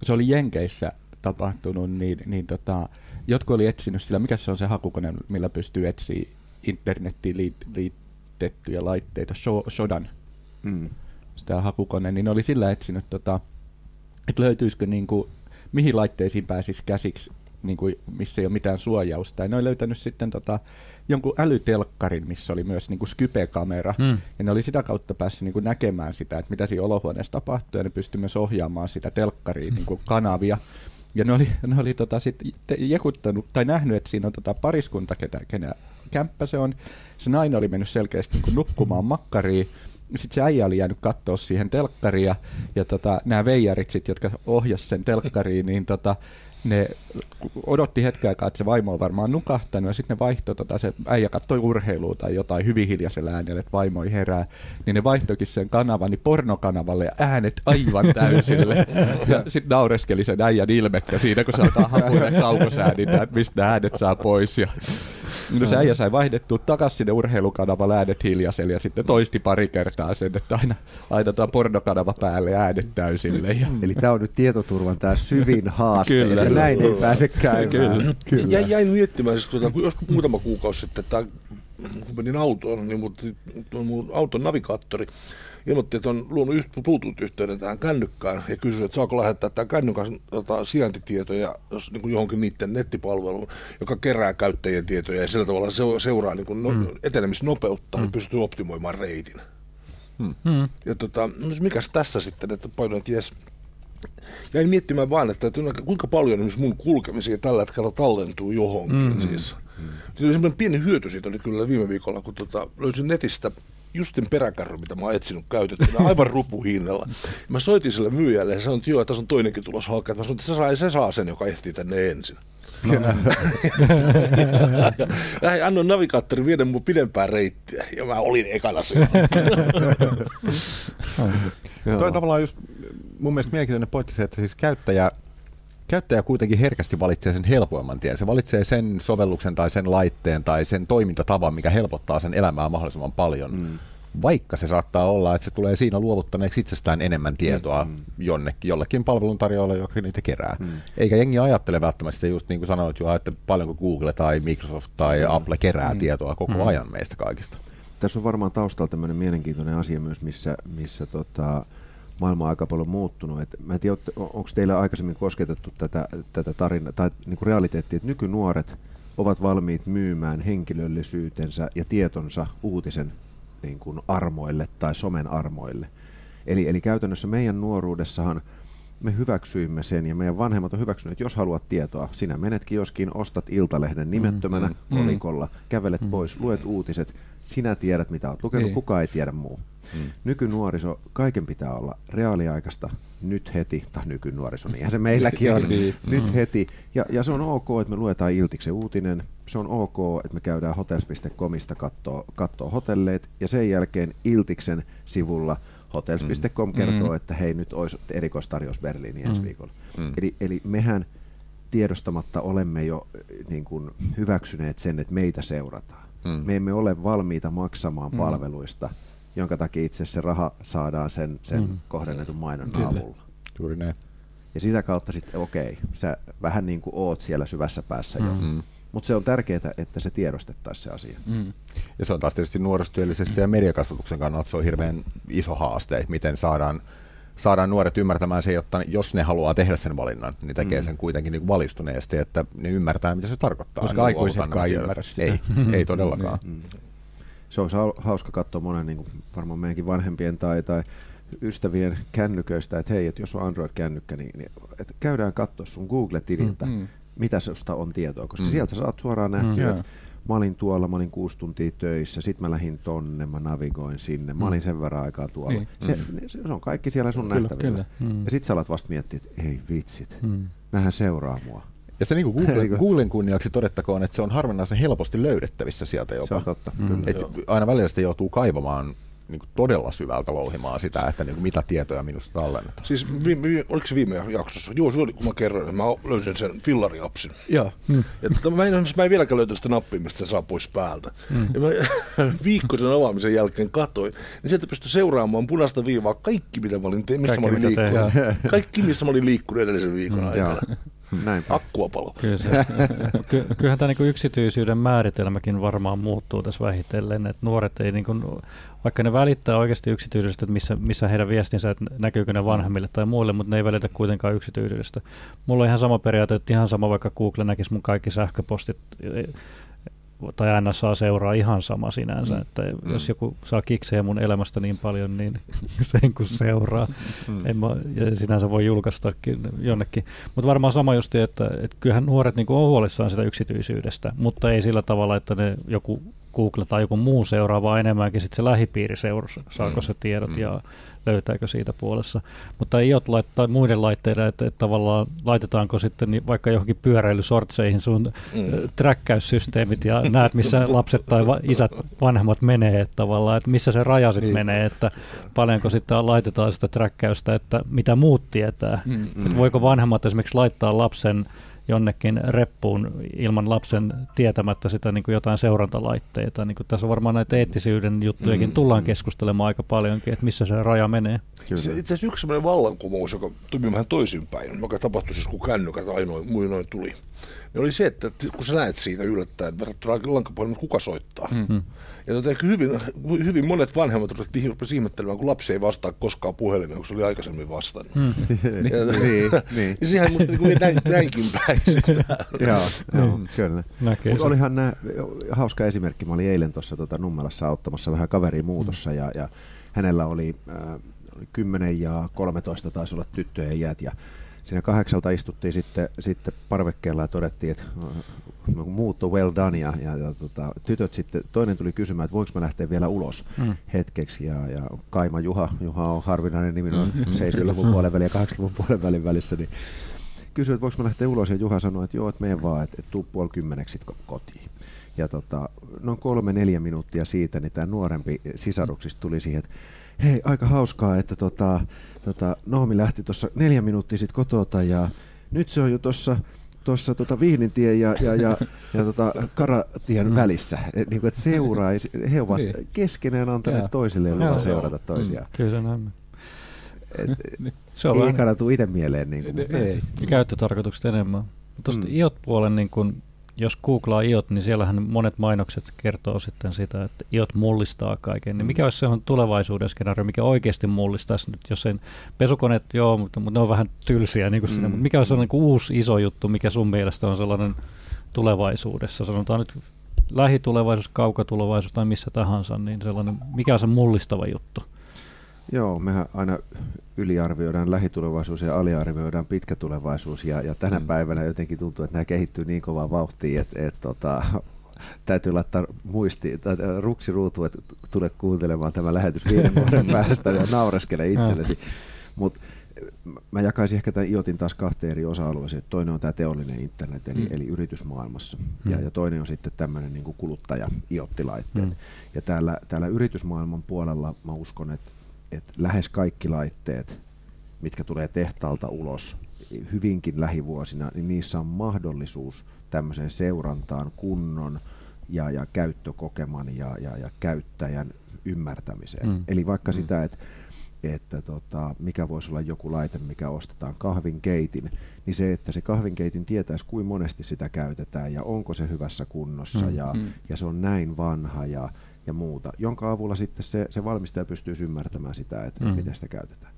Speaker 6: se oli Jenkeissä tapahtunut, niin, niin tota, jotkut oli etsinyt sillä, mikä se on se hakukone, millä pystyy etsiä internettiin liit, liitettyjä laitteita, Sho- Shodan,
Speaker 5: Mm.
Speaker 6: sitä hakukone, niin oli sillä etsinyt, tota, että löytyisikö niinku, mihin laitteisiin pääsisi käsiksi, niinku, missä ei ole mitään suojausta. Ja ne oli löytänyt sitten tota, jonkun älytelkkarin, missä oli myös niinku Skype-kamera,
Speaker 4: Hmm.
Speaker 6: ja ne oli sitä kautta päässyt niin kuin näkemään sitä, että mitä siinä olohuoneessa tapahtuu, ja ne pystyi myös ohjaamaan sitä telkkariin niin kuin kanavia. Ja ne oli, ne oli tota sit jekuttanut, tai nähnyt, että siinä on tota pariskunta, ketä, kenä kämppä se on. Se nainen oli mennyt selkeästi niin kuin nukkumaan makkariin. Sitten se äijä oli jäänyt katsoa siihen telkkariin, ja, tota, nämä veijarit, sit, jotka ohjas sen telkkariin, niin tota, ne odotti hetken aikaa, että se vaimo on varmaan nukahtanut, ja sitten ne vaihtoi, tota, se äijä katsoi urheilua tai jotain hyvin hiljaisella äänellä, että vaimo ei herää, niin ne vaihtoikin sen kanavan niin pornokanavalle ja äänet aivan täysille. ja sitten naureskeli sen äijän ilmettä siinä, kun se alkaa hapuille kaukosäädintä, että mistä ne äänet saa pois. Ja No se äijä sai vaihdettua takaisin sinne urheilukanavalle äänet hiljaiselle ja sitten toisti pari kertaa sen, että aina, aina tuo pornokanava päälle äänet täysille. Ja,
Speaker 5: Eli tämä on nyt tietoturvan tämä syvin haaste,
Speaker 6: Kyllä.
Speaker 5: että näin ei pääse käymään.
Speaker 6: Kyllä.
Speaker 5: Kyllä.
Speaker 3: Jäin, jäin miettimään, siis tuota, kun joskus muutama kuukausi sitten, tää, kun menin autoon, niin mut, tuon mun auton navigaattori ilmoitti, että on luonut yht, Bluetooth-yhteyden tähän kännykkään ja kysyi, että saako lähettää tämän kännykän tota, sijaintitietoja jos, niin kuin johonkin niiden nettipalveluun, joka kerää käyttäjien tietoja ja sillä tavalla se, seuraa niin kuin no,
Speaker 4: Mm.
Speaker 3: etenemisnopeutta ja pystyy optimoimaan reitin.
Speaker 4: Hmm.
Speaker 3: Ja tota, mikäs tässä sitten, että paljon, että jes, jäin miettimään vaan, että, että kuinka paljon esimerkiksi mun kulkemisia tällä hetkellä tallentuu johonkin
Speaker 4: Mm.
Speaker 3: mm. siis. Mm. Siinä oli semmoinen pieni hyöty siitä oli kyllä viime viikolla, kun tota, löysin netistä just sen peräkärry, mitä mä oon etsinyt käytettynä, aivan rupuhinnalla. Mä soitin sille myyjälle ja sanoin, että joo, tässä on toinenkin tulos hakea. Mä sanoin, että se saa, se saa sen, joka ehtii tänne ensin. Lähdin, annoin navigaattori viedä mun pidempää reittiä ja mä olin ekana siellä.
Speaker 2: Toi on tavallaan just mun mielestä mielenkiintoinen pointti se, että siis käyttäjä, käyttäjä kuitenkin herkästi valitsee sen helpoimman tien. Se valitsee sen sovelluksen tai sen laitteen tai sen toimintatavan, mikä helpottaa sen elämää mahdollisimman paljon. Mm. Vaikka se saattaa olla, että se tulee siinä luovuttaneeksi itsestään enemmän tietoa mm. jonnekin, jollekin palveluntarjoajalle, joka niitä kerää. Mm. Eikä jengi ajattele välttämättä sitä just niin kuin sanoit jo, että paljonko Google tai Microsoft tai mm. Apple kerää mm. tietoa koko mm. ajan meistä kaikista.
Speaker 5: Tässä on varmaan taustalla tämmöinen mielenkiintoinen asia myös, missä, missä tota, maailma on aika paljon muuttunut. Et mä en tiedä, onko teillä aikaisemmin kosketettu tätä, tätä tarinaa, tai niinku realiteettia, että nykynuoret ovat valmiit myymään henkilöllisyytensä ja tietonsa uutisen niin kuin armoille tai somen armoille. Eli, eli käytännössä meidän nuoruudessahan me hyväksyimme sen ja meidän vanhemmat on hyväksynyt, että jos haluat tietoa, sinä menet kioskin, ostat Iltalehden nimettömänä
Speaker 6: Mm,
Speaker 5: mm,
Speaker 6: mm,
Speaker 5: kolikolla, kävelet mm, pois, luet uutiset, sinä tiedät mitä olet lukenut,
Speaker 6: Niin.
Speaker 5: kukaan ei tiedä muu. Mm. Nykynuoriso, kaiken pitää olla reaaliaikaista, nyt heti, tai nykynuoriso, niinhän se meilläkin on,
Speaker 6: Niin.
Speaker 5: nyt heti. Ja, ja se on ok, että me luetaan Iltiksen uutinen, se on ok, että me käydään hotels.comista kattoo, kattoo hotelleet, ja sen jälkeen Iltiksen sivulla hotels.com kertoo,
Speaker 6: Mm.
Speaker 5: että hei nyt olisi erikoistarjous Berliiniin ensi
Speaker 4: Mm.
Speaker 5: viikolla.
Speaker 2: Mm.
Speaker 5: Eli, eli mehän tiedostamatta olemme jo äh, niin kuin, hyväksyneet sen, että meitä seurataan.
Speaker 2: Mm.
Speaker 5: Me emme ole valmiita maksamaan
Speaker 6: Mm.
Speaker 5: palveluista, jonka takia itse se raha saadaan sen, sen
Speaker 4: Mm.
Speaker 5: kohdennetun mainonnan
Speaker 6: Kyllä.
Speaker 5: avulla.
Speaker 2: Juuri näin.
Speaker 5: Ja sitä kautta sitten, okei, sä vähän niin kuin oot siellä syvässä päässä jo.
Speaker 2: Mm.
Speaker 5: Mutta se on tärkeää, että se tiedostettaisiin se asia.
Speaker 6: Mm.
Speaker 2: Ja se on taas tietysti nuorisotyöllisesti ja mediakasvatuksen kannalta se on hirveän iso haaste, että miten saadaan, saadaan nuoret ymmärtämään se, jotta jos ne haluaa tehdä sen valinnan, niin tekee
Speaker 5: Mm.
Speaker 2: sen kuitenkin niin kuin valistuneesti, että ne ymmärtää, mitä se tarkoittaa.
Speaker 6: Koska
Speaker 2: niin
Speaker 6: aikuisetkaan ei ymmärrä sitä.
Speaker 2: Ei, ei todellakaan.
Speaker 5: Mm. Se on hau- hauska katsoa monen niin kuin varmaan meidänkin vanhempien tai, tai ystävien kännyköistä, että hei, että jos on Android-kännykkä, niin, niin että käydään katsoa sun Google-tililtä,
Speaker 6: Mm.
Speaker 5: mm. mitä susta on tietoa, koska
Speaker 2: Mm.
Speaker 5: sieltä saat suoraan nähtyä,
Speaker 4: Mm.
Speaker 5: että mä olin tuolla, mä olin kuusi tuntia töissä, sit mä lähdin tonne, mä navigoin sinne, mä olin sen verran aikaa tuolla.
Speaker 6: Niin.
Speaker 5: Se, se, on kaikki siellä sun
Speaker 6: Kyllä,
Speaker 5: nähtävillä.
Speaker 6: kyllä.
Speaker 4: Mm.
Speaker 5: Ja sit sä alat vasta miettiä, että ei vitsit,
Speaker 4: Mm.
Speaker 5: nähän seuraa mua.
Speaker 2: Ja se niin Google,
Speaker 5: Eikö?
Speaker 2: Googlen kunniaksi todettakoon, että se on harvinaisen helposti löydettävissä sieltä
Speaker 5: Se
Speaker 2: jopa.
Speaker 5: on totta,
Speaker 4: Mm.
Speaker 5: kyllä.
Speaker 2: Et aina välillä sitä joutuu kaivamaan niin kuin todella syvältä louhimaan sitä, että niin kuin mitä tietoja minusta tallennetaan.
Speaker 3: Siis vi, vi, oliko se viime jaksossa? Joo, se oli, kun mä kerroin, että mä löysin sen fillariapsin.
Speaker 6: Joo.
Speaker 3: Ja tota, mä, en, mä en vieläkään löytänyt sitä nappia, mistä se saa pois päältä. Mm. Ja mä viikko sen avaamisen jälkeen katoin, niin sieltä pystyi seuraamaan punaista viivaa kaikki, mitä mä olin te- missä
Speaker 4: Kaikki,
Speaker 3: mä olin
Speaker 4: mitä
Speaker 3: liikkunut. Kaikki, missä mä olin liikkunut edellisen viikon
Speaker 5: Joo,
Speaker 3: aikana.
Speaker 5: Näinpä.
Speaker 3: Akkua palo.
Speaker 4: Kyllä se, ky, kyllähän tämä niinku yksityisyyden määritelmäkin varmaan muuttuu tässä vähitellen, että nuoret ei niinku, vaikka ne välittää oikeasti yksityisyydestä, että missä, missä heidän viestinsä, että näkyykö ne vanhemmille tai muille, mutta ne ei välitä kuitenkaan yksityisyydestä. Mulla on ihan sama periaate, että ihan sama vaikka Google näkisi mun kaikki sähköpostit tai NSA seuraa ihan sama sinänsä,
Speaker 6: Mm.
Speaker 4: että
Speaker 2: Mm.
Speaker 4: jos joku saa kiksejä mun elämästä niin paljon, niin sen kun seuraa.
Speaker 2: Mm.
Speaker 4: En mä, ja sinänsä voi julkaistakin jonnekin. Mutta varmaan sama justi, että, että kyllähän nuoret niinku on huolissaan sitä yksityisyydestä, mutta ei sillä tavalla, että ne joku Google tai joku muu seuraa, vaan enemmänkin sit se lähipiiri seuraa, saako
Speaker 2: Mm.
Speaker 4: se tiedot
Speaker 2: Mm.
Speaker 4: ja löytääkö siitä puolessa. Mutta ei ole tai muiden laitteiden, että, että tavallaan laitetaanko sitten niin vaikka johonkin pyöräilysortseihin sun
Speaker 3: Mm.
Speaker 4: mm. träkkäyssysteemit ja näet, missä lapset tai va- isät, vanhemmat menee, että tavallaan, että missä se raja sitten
Speaker 6: Niin.
Speaker 4: menee, että paljonko sitten laitetaan sitä träkkäystä, että mitä muut tietää.
Speaker 6: Mm.
Speaker 4: Että voiko vanhemmat esimerkiksi laittaa lapsen jonnekin reppuun ilman lapsen tietämättä sitä niin kuin jotain seurantalaitteita. Niin kuin tässä on varmaan näitä eettisyyden juttujakin
Speaker 3: Mm.
Speaker 4: tullaan keskustelemaan aika paljonkin, että missä se raja menee.
Speaker 5: Kyllä.
Speaker 3: Se, itse asiassa yksi sellainen vallankumous, joka toimi vähän toisinpäin, joka tapahtui siis kun kännykät ainoin, muinoin tuli, niin oli se, että kun sä näet siitä yllättäen verrattuna lankapuhelimen, kuka soittaa.
Speaker 4: Mm.
Speaker 3: Ja tota, hyvin, hyvin monet vanhemmat rupesivat ihmettelemään, kun lapsi ei vastaa koskaan puhelimeen, kun se oli aikaisemmin vastannut.
Speaker 4: Mm.
Speaker 3: Ja,
Speaker 5: niin, niin.
Speaker 3: ja sehän musta niin näin, näinkin päin. Siis.
Speaker 5: Joo, joo, kyllä.
Speaker 4: Näkee
Speaker 5: Mutta olihan nämä, hauska esimerkki, mä olin eilen tuossa tota Nummelassa auttamassa vähän kaveria muutossa ja, ja hänellä oli, äh, oli 10 ja 13 taisi olla tyttöjen iät ja siinä kahdeksalta istuttiin sitten, sitten parvekkeella ja todettiin, että no, muutto well done ja, ja, ja tota, tytöt sitten, toinen tuli kysymään, että voiko mä lähteä vielä ulos mm. hetkeksi ja, ja Kaima Juha, Juha on harvinainen nimi noin mm. 70-luvun puolen välin ja 80-luvun puolen välin välissä, niin kysyi, että voiko mä lähteä ulos ja Juha sanoi, että joo, että mene vaan, että, että tuu puoli kymmeneksi kotiin. Ja tota, noin kolme neljä minuuttia siitä, niin tämä nuorempi sisaruksista tuli siihen, että hei, aika hauskaa, että tota, tota, Noomi lähti tuossa neljä minuuttia sitten kotota ja nyt se on jo tuossa tuossa tota Viinintien ja, ja, ja, ja tota Karatien mm. välissä. Niin kuin, että seuraa, he ovat niin. keskenään antaneet ja. toisille luvan seurata toisiaan.
Speaker 4: Mm. Kyllä se näin.
Speaker 5: Et, se on ei kannata itse mieleen. Niin kuin,
Speaker 4: ei. Käyttötarkoitukset enemmän. Tuosta mm. IOT-puolen niin kun jos googlaa IOT, niin siellähän monet mainokset kertoo sitten sitä, että IOT mullistaa kaiken. Niin mikä olisi sellainen tulevaisuuden skenaario, mikä oikeasti mullistaisi nyt, jos sen pesukoneet, joo, mutta, mutta ne on vähän tylsiä, niin kuin mm. sinne, mutta mikä olisi sellainen niin uusi iso juttu, mikä sun mielestä on sellainen tulevaisuudessa, sanotaan nyt lähitulevaisuus, kaukatulevaisuus tai missä tahansa, niin sellainen, mikä on se mullistava juttu?
Speaker 5: Joo, mehän aina yliarvioidaan lähitulevaisuus ja aliarvioidaan pitkä tulevaisuus ja, ja tänä mm. päivänä jotenkin tuntuu, että nämä kehittyy niin kovaa vauhtia, että, että tota, täytyy laittaa muisti, tai ruksi ruutu, että tule kuuntelemaan tämä lähetys viiden vuoden päästä ja naureskele itsellesi. Mutta mä jakaisin ehkä tämän IoTin taas kahteen eri osa-alueeseen. Toinen on tämä teollinen internet, eli, mm. eli yritysmaailmassa, mm. ja, ja toinen on sitten tämmöinen niin kuluttaja IoT-laitteet. Mm. Ja täällä, täällä yritysmaailman puolella mä uskon, että että lähes kaikki laitteet, mitkä tulee tehtaalta ulos hyvinkin lähivuosina, niin niissä on mahdollisuus tämmöiseen seurantaan kunnon ja, ja käyttökokeman ja, ja, ja käyttäjän ymmärtämiseen. Mm. Eli vaikka mm. sitä, että että tota, mikä voisi olla joku laite, mikä ostetaan kahvinkeitin, niin se, että se kahvinkeitin tietäisi, kuinka monesti sitä käytetään ja onko se hyvässä kunnossa mm. ja, mm. ja se on näin vanha ja, ja muuta, jonka avulla sitten se, se valmistaja pystyy ymmärtämään sitä, että mm. miten sitä käytetään.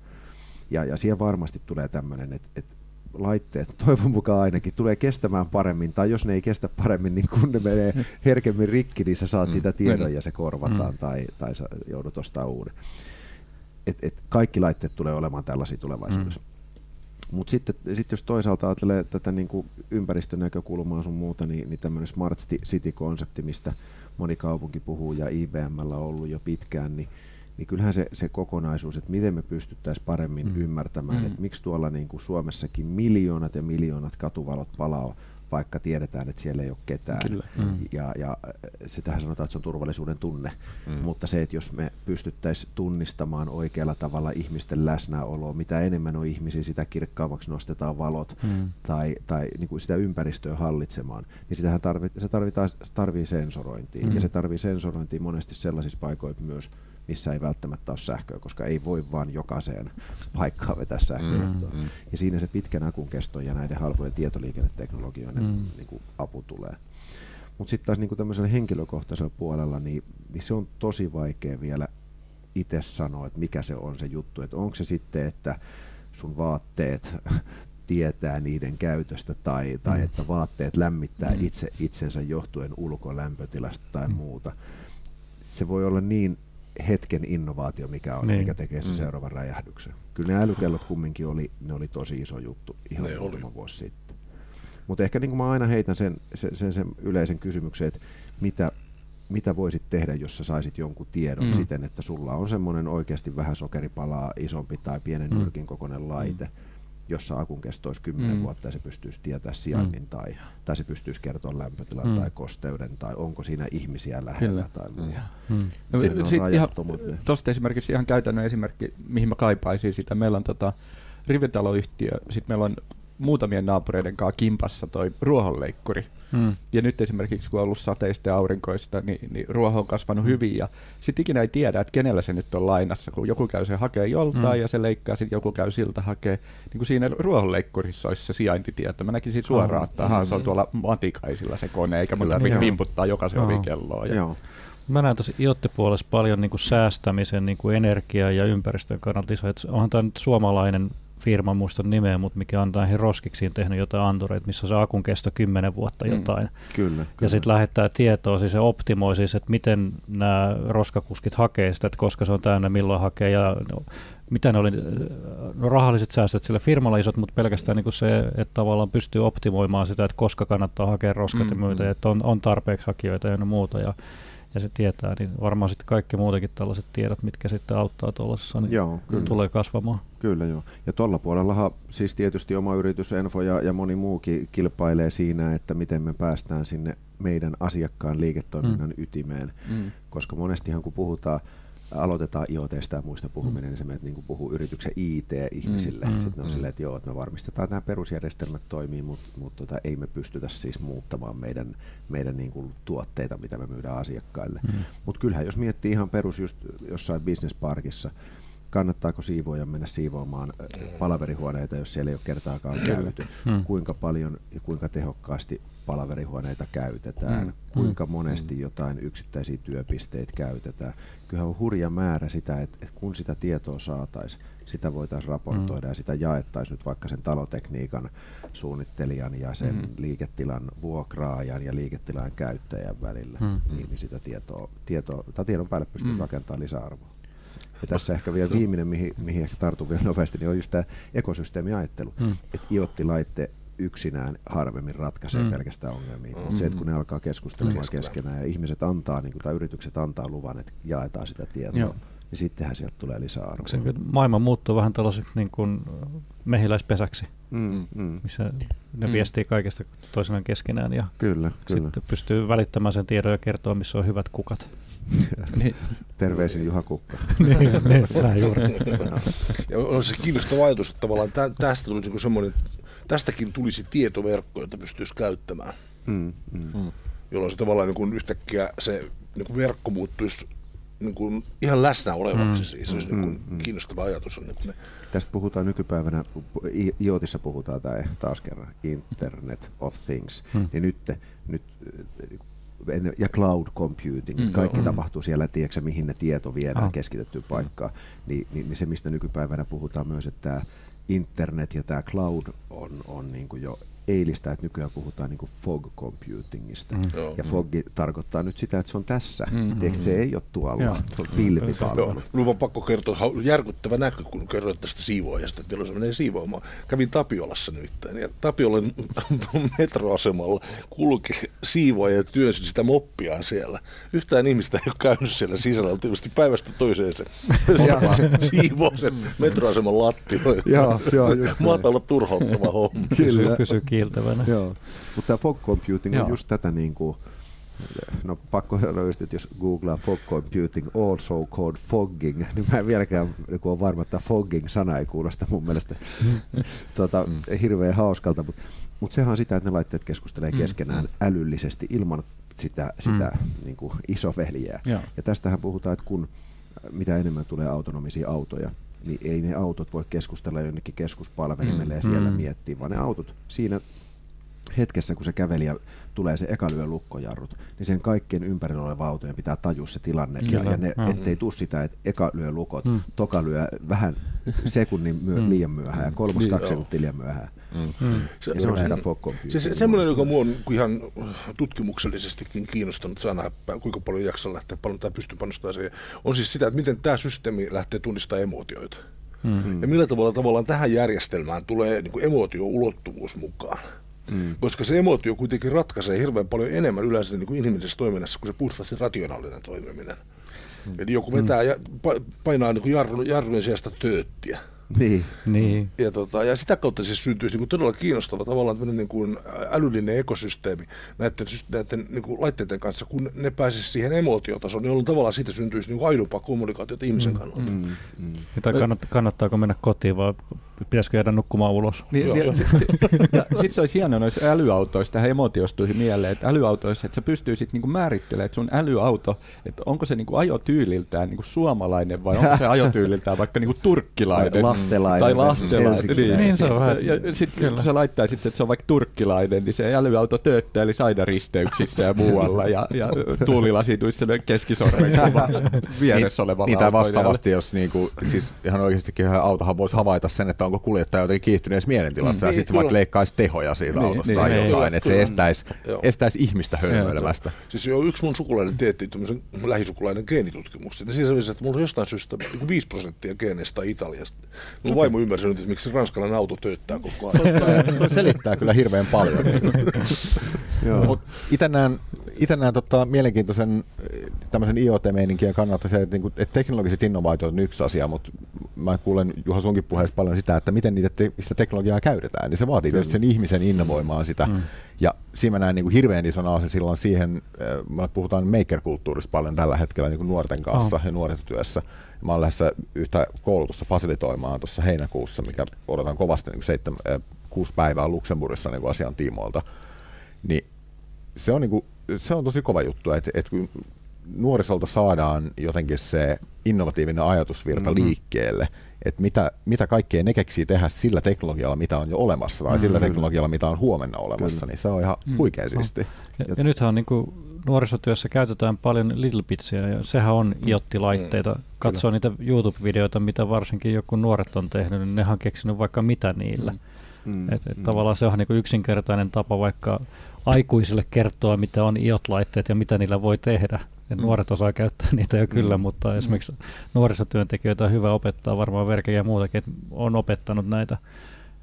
Speaker 5: Ja, ja siihen varmasti tulee tämmöinen, että, että laitteet, toivon mukaan ainakin, tulee kestämään paremmin, tai jos ne ei kestä paremmin, niin kun ne menee herkemmin rikki, niin sä saat mm. siitä tiedon ja se korvataan, mm. tai, tai sä joudut ostamaan uuden. Et, et kaikki laitteet tulee olemaan tällaisia tulevaisuudessa. Mm. Mutta sitten sit jos toisaalta ajattelee tätä niin kuin ympäristön näkökulmaa sun muuta, niin, niin tämmöinen Smart City-konsepti, mistä moni kaupunki puhuu ja IBMllä on ollut jo pitkään, niin, niin kyllähän se, se kokonaisuus, että miten me pystyttäisiin paremmin mm. ymmärtämään, mm. että miksi tuolla niin kuin Suomessakin miljoonat ja miljoonat katuvalot palaa, vaikka tiedetään, että siellä ei ole ketään. Kyllä. Mm. Ja, ja sitähän sanotaan, että se on turvallisuuden tunne. Mm. Mutta se, että jos me pystyttäisiin tunnistamaan oikealla tavalla ihmisten läsnäoloa, mitä enemmän on ihmisiä, sitä kirkkaammaksi nostetaan valot mm. tai, tai niin kuin sitä ympäristöä hallitsemaan, niin sitähän tarvi, se tarvitaan, tarvii sensorointia. Mm. Ja se tarvii sensorointia monesti sellaisissa paikoissa myös, missä ei välttämättä ole sähköä, koska ei voi vaan jokaiseen paikkaan vetää sähköä. Mm, mm. Ja siinä se pitkän akun kesto ja näiden halpojen tietoliikenneteknologioiden mm. niin kuin apu tulee. Mutta sitten taas niin kuin tämmöisellä henkilökohtaisella puolella, niin, niin se on tosi vaikea vielä itse sanoa, että mikä se on se juttu. Että onko se sitten, että sun vaatteet tietää niiden käytöstä tai, tai mm. että vaatteet lämmittää mm. itse itsensä johtuen ulkolämpötilasta tai mm. muuta. Se voi olla niin hetken innovaatio, mikä on, niin. mikä tekee sen mm. seuraavan räjähdyksen. Kyllä ne älykellot kumminkin oli, ne oli tosi iso juttu ihan ne muutama vuosi sitten. Mutta ehkä niin kuin mä aina heitän sen, sen, sen, sen yleisen kysymyksen, että mitä, mitä voisit tehdä, jos sä saisit jonkun tiedon mm. siten, että sulla on semmoinen oikeasti vähän sokeripalaa isompi tai pienen mm. nyrkin kokoinen laite, mm jossa akun kesto olisi 10 mm. vuotta ja se pystyisi tietää sijainnin mm. tai, tai se pystyisi kertoa lämpötilan mm. tai kosteuden tai onko siinä ihmisiä lähellä Kyllä. tai muuta. Mm. No,
Speaker 6: Tuosta esimerkiksi ihan käytännön esimerkki, mihin mä kaipaisin sitä. Meillä on tota, rivitaloyhtiö, sitten meillä on muutamien naapureiden kanssa kimpassa toi ruohonleikkuri. Hmm. Ja nyt esimerkiksi kun on ollut sateista ja aurinkoista, niin, niin ruoho on kasvanut hmm. hyvin ja sitten ikinä ei tiedä, että kenellä se nyt on lainassa, kun joku käy sen hakee joltain hmm. ja se leikkaa, sitten joku käy siltä hakee. Niin kuin siinä ruohonleikkurissa olisi se sijaintitieto. Mä näkisin suoraan, että hmm. se on tuolla matikaisilla se kone, eikä mun tarvitse vimputtaa jokaisen ovikelloa. Ja... Joo.
Speaker 4: Mä näen tosi IoT-puolessa paljon niin kuin säästämisen niin kuin energia- ja ympäristön kannalta iso. Että onhan tämä nyt suomalainen firma, muistan nimeä, mutta mikä on näihin roskiksiin tehnyt jotain antureita, missä on se akun kesto 10 vuotta
Speaker 6: Mm.
Speaker 4: jotain.
Speaker 5: Kyllä. kyllä.
Speaker 4: Ja sitten lähettää tietoa, siis se optimoi siis, että miten nämä roskakuskit hakee sitä, että koska se on täynnä, milloin hakee ja no, mitä ne oli, no rahalliset säästöt sillä firmalla isot, mutta pelkästään niin kuin se, että tavallaan pystyy optimoimaan sitä, että koska kannattaa hakea roskat mm, ja
Speaker 6: Mm,
Speaker 4: muuta,
Speaker 6: mm.
Speaker 4: että on, on tarpeeksi hakijoita ja muuta ja, ja se tietää, niin varmaan sitten kaikki muutenkin tällaiset tiedot, mitkä sitten auttaa tuollaisessa, niin
Speaker 5: Joo, kyllä.
Speaker 4: tulee kasvamaan.
Speaker 5: Kyllä joo. Ja tuolla puolellahan siis tietysti oma yritys Enfo ja, ja moni muukin kilpailee siinä, että miten me päästään sinne meidän asiakkaan liiketoiminnan mm. ytimeen.
Speaker 6: Mm.
Speaker 5: Koska monestihan kun puhutaan, aloitetaan IoTsta ja muista puhuminen, niin se menet niin puhuu yrityksen IT-ihmisille.
Speaker 4: Mm,
Speaker 5: Mm,
Speaker 4: mm,
Speaker 5: Sitten ne on
Speaker 6: mm.
Speaker 5: silleen, että joo, että me varmistetaan, että nämä perusjärjestelmät toimii, mutta mut tota, ei me pystytä siis muuttamaan meidän, meidän niin kuin tuotteita, mitä me myydään asiakkaille.
Speaker 4: Mm.
Speaker 5: Mutta kyllähän jos miettii ihan perus just jossain business parkissa, kannattaako siivoajan mennä siivoamaan palaverihuoneita, jos siellä ei ole kertaakaan käyty,
Speaker 4: Mm.
Speaker 5: kuinka paljon ja kuinka tehokkaasti palaverihuoneita käytetään,
Speaker 6: Mm.
Speaker 5: kuinka monesti jotain yksittäisiä työpisteitä käytetään. Kyllähän on hurja määrä sitä, että, että kun sitä tietoa saataisiin, sitä voitaisiin raportoida ja sitä jaettaisiin nyt vaikka sen talotekniikan suunnittelijan ja sen
Speaker 6: Mm.
Speaker 5: liiketilan vuokraajan ja liiketilan käyttäjän välillä,
Speaker 4: Mm.
Speaker 5: niin, niin sitä tietoa, tietoa, tai tiedon päälle pystyisi
Speaker 6: Mm.
Speaker 5: rakentamaan lisäarvoa. Ja tässä ehkä vielä viimeinen, mihin, mihin ehkä tartun vielä nopeasti, niin on just tämä ekosysteemiajattelu.
Speaker 4: Mm.
Speaker 5: Että IoT-laitte yksinään harvemmin ratkaisee
Speaker 4: Mm.
Speaker 5: mm. pelkästään ongelmia.
Speaker 3: Mm.
Speaker 5: Se, että kun ne alkaa keskustelemaan
Speaker 3: Mm.
Speaker 5: keskenään. ja ihmiset antaa, niin kuin, tai yritykset antaa luvan, että jaetaan sitä tietoa,
Speaker 6: Joo.
Speaker 5: niin sittenhän sieltä tulee lisäarvoa.
Speaker 4: Se, maailma muuttuu vähän tällaiseksi niin kuin mehiläispesäksi,
Speaker 5: Mm, mm.
Speaker 4: missä ne
Speaker 6: mm.
Speaker 4: viestii kaikesta toisenaan keskenään ja
Speaker 5: Kyllä, kyllä.
Speaker 4: sitten pystyy välittämään sen tiedon ja kertoa, missä on hyvät kukat.
Speaker 6: Niin.
Speaker 5: Terveisin Juha Kukka.
Speaker 4: Näin juuri.
Speaker 3: Ja on se kiinnostava ajatus, että tavallaan tä, tästä tulisi niinku semmoinen, tästäkin tulisi tietoverkko, jota pystyisi käyttämään,
Speaker 5: Mm, mm.
Speaker 3: jolloin se tavallaan niin kuin yhtäkkiä se niin kuin verkko muuttuisi niin kuin ihan läsnä olevaksi.
Speaker 4: Mm.
Speaker 3: Siis. Se olisi
Speaker 5: Mm,
Speaker 3: niin kuin
Speaker 5: mm.
Speaker 3: kiinnostava ajatus. On, että ne,
Speaker 5: Tästä puhutaan nykypäivänä, IoTissa puhutaan tämä taas kerran, Internet of Things,
Speaker 4: Hmm.
Speaker 5: niin nyt, nyt ennen- ja cloud computing,
Speaker 6: Mm,
Speaker 5: kaikki
Speaker 6: joo.
Speaker 5: mm. tapahtuu siellä, tiedätkö, mihin ne tieto viedään
Speaker 4: ah.
Speaker 5: keskitettyyn paikkaan, niin, niin, niin se mistä nykypäivänä puhutaan myös, että tämä internet ja tämä cloud on, on niin kuin jo eilistä, että nykyään puhutaan niin fog computingista.
Speaker 4: Mm.
Speaker 3: Joo.
Speaker 5: Ja fog tarkoittaa nyt sitä, että se on tässä.
Speaker 6: Mm.
Speaker 5: Mm. Tiedätkö, se ei ole tuolla,
Speaker 6: Joo.
Speaker 5: se on pilvipalvelu.
Speaker 3: Joo, minun on pakko kertoa, järkyttävä näky, kun kerroit tästä siivoajasta, että milloin se menee siivoamaan. Kävin Tapiolassa nyt, ja Tapiolan metroasemalla kulki siivoaja ja työnsi sitä moppiaan siellä. Yhtään ihmistä ei ole käynyt siellä sisällä, tietysti päivästä toiseen se, se siivoo sen metroaseman lattioita.
Speaker 5: Joo, joo.
Speaker 3: Matala turhauttava homma.
Speaker 5: Kyllä.
Speaker 4: Pysyy kiiltävänä.
Speaker 5: Joo, mutta tämä fog computing
Speaker 6: Joo.
Speaker 5: on just tätä niin kuin, no pakko että jos googlaa fog computing, also called fogging, niin mä en vieläkään niin ole varma, että fogging-sana ei kuulosta mun mielestä tota, hirveän hauskalta, mutta mut sehän on sitä, että ne laitteet keskustelee
Speaker 6: Mm,
Speaker 5: keskenään
Speaker 6: mm.
Speaker 5: älyllisesti ilman sitä, sitä
Speaker 4: Mm.
Speaker 5: niin kuin.
Speaker 6: Joo.
Speaker 5: Ja tästähän puhutaan, että kun mitä enemmän tulee autonomisia autoja, niin ei ne autot voi keskustella jonnekin keskuspalvelimelle ja siellä
Speaker 4: Mm.
Speaker 5: miettiä, vaan ne autot siinä hetkessä, kun se käveli ja tulee se eka lyö lukkojarrut, niin sen kaikkien ympärillä oleva autojen pitää tajua se tilanne. Ja,
Speaker 4: Kyllä.
Speaker 5: ja ne,
Speaker 4: Mm.
Speaker 5: ettei tuu sitä, että eka lyö lukot,
Speaker 4: Mm.
Speaker 5: mm. toka lyö vähän sekunnin myö,
Speaker 4: Mm.
Speaker 5: liian myöhään ja kolmas
Speaker 6: Niin,
Speaker 5: kaksi sekuntia liian myöhään.
Speaker 4: Mm.
Speaker 3: Se,
Speaker 5: Ja se on fog computing.
Speaker 3: Se, se, semmoinen, joka mua on ihan tutkimuksellisestikin kiinnostanut sana, kuinka paljon jaksaa lähteä, paljon tämä pystyy panostamaan siihen, on siis sitä, että miten tämä systeemi lähtee tunnistamaan emootioita.
Speaker 4: Mm.
Speaker 3: Ja millä tavalla tavallaan tähän järjestelmään tulee niin kuin emootio-ulottuvuus mukaan.
Speaker 5: Mm.
Speaker 3: Koska se emootio kuitenkin ratkaisee hirveän paljon enemmän yleensä niin kuin inhimillisessä toiminnassa kuin se puhtaasti rationaalinen toimiminen. Mm. Eli joku vetää ja pa- painaa niin kuin jarru, jarrujen sijasta tööttiä.
Speaker 5: Niin.
Speaker 4: Niin.
Speaker 3: Ja, tota, ja sitä kautta siis syntyisi niin kuin todella kiinnostava tavallaan tämmöinen niin kuin älyllinen ekosysteemi näiden, näiden niin kuin laitteiden kanssa, kun ne pääsisi siihen emootiotasoon, niin jolloin tavallaan siitä syntyisi niin kuin aidompaa kommunikaatiota ihmisen kannalta.
Speaker 5: Mm. Mm.
Speaker 4: Kannat, kannattaako mennä kotiin vai pitäisikö jäädä nukkumaan ulos?
Speaker 6: Niin,
Speaker 3: Joo,
Speaker 6: ja,
Speaker 3: joo.
Speaker 6: si, si, ja sit se olisi hienoa noissa älyautoissa, tähän emotiostuihin mieleen, että älyautoissa, että sä pystyisit niinku määrittelemään, että sun älyauto, että onko se niinku ajotyyliltään niinku suomalainen vai onko se ajotyyliltään vaikka niinku turkkilainen.
Speaker 5: Tai lahtelainen.
Speaker 6: Tai lahtelainen. Niin,
Speaker 4: Niin se on vähän-
Speaker 6: Ja, ja sitten kun sä laittaisit, että se on vaikka turkkilainen, niin se älyauto tööttäili aina risteyksissä ja muualla ja, ja tuulilasituissa se keskisormen kuva vieressä olevalla
Speaker 2: Niin, tai
Speaker 6: autoilijalla.
Speaker 2: vastaavasti, jos niinku, siis ihan oikeastikin autohan voisi havaita sen, että onko kuljettaja jotenkin kiihtyneessä mielentilassa,
Speaker 3: Mm.
Speaker 2: ja
Speaker 3: Niin,
Speaker 2: sitten se vaikka leikkaisi tehoja siitä
Speaker 6: Niin,
Speaker 2: autosta
Speaker 6: niin,
Speaker 2: tai
Speaker 4: niin.
Speaker 2: jotain, että se estäisi, estäisi ihmistä hölmöilemästä.
Speaker 3: Siis jo yksi mun sukulainen teetti tämmöisen lähisukulainen geenitutkimuksen. Ja siinä selvisi, että mulla on jostain syystä niin 5 prosenttia geeneistä Italiasta. Mun vaimo ymmärsi nyt, että miksi ranskalainen auto tööttää koko ajan.
Speaker 2: Selittää kyllä hirveän paljon.
Speaker 5: Joo.
Speaker 2: Mut itse näen, ite näen tota, mielenkiintoisen eh, tämmöisen IoT-meininkien kannalta se, että, niinku, että teknologiset innovaatiot on yksi asia, mutta mä kuulen Juha sunkin puheessa paljon sitä, että miten niitä te, sitä teknologiaa käytetään, niin se vaatii tietysti sen ihmisen innovoimaan sitä. Mm. Ja siinä mä näen niin kuin hirveän ison aasen silloin siihen, äh, me puhutaan maker-kulttuurista paljon tällä hetkellä niin kuin nuorten kanssa
Speaker 4: Oh.
Speaker 2: ja nuorisotyössä. Mä olen lähdössä yhtä koulutusta fasilitoimaan tuossa heinäkuussa, mikä odotan kovasti niin kuin seitsemän, äh, kuusi päivää Luxemburgissa niin kuin asian tiimoilta. Niin se on, niinku, se on tosi kova juttu, että et kun nuorisolta saadaan jotenkin se innovatiivinen ajatusvirta mm-hmm. liikkeelle, että mitä, mitä kaikkea ne keksii tehdä sillä teknologialla, mitä on jo olemassa, tai mm-hmm. sillä teknologialla, mitä on huomenna olemassa,
Speaker 5: Kyllä.
Speaker 2: niin se on ihan
Speaker 4: Mm.
Speaker 2: huikea siisti.
Speaker 4: Ja, ja nythän on niin kuin, nuorisotyössä käytetään paljon Little Bitsia ja sehän on iottilaitteita. Katsoo niitä YouTube-videoita, mitä varsinkin joku nuoret on tehnyt, niin nehän on keksinyt vaikka mitä niillä.
Speaker 5: Mm,
Speaker 4: Et, et
Speaker 5: mm.
Speaker 4: Tavallaan se on niin kuin yksinkertainen tapa vaikka aikuisille kertoa, mitä on iot-laitteet ja mitä niillä voi tehdä. Et
Speaker 6: Mm.
Speaker 4: Nuoret osaa käyttää niitä jo kyllä,
Speaker 5: Mm.
Speaker 4: mutta esimerkiksi nuorisotyöntekijöitä on hyvä opettaa, varmaan verkejä ja muutakin, että on opettanut näitä,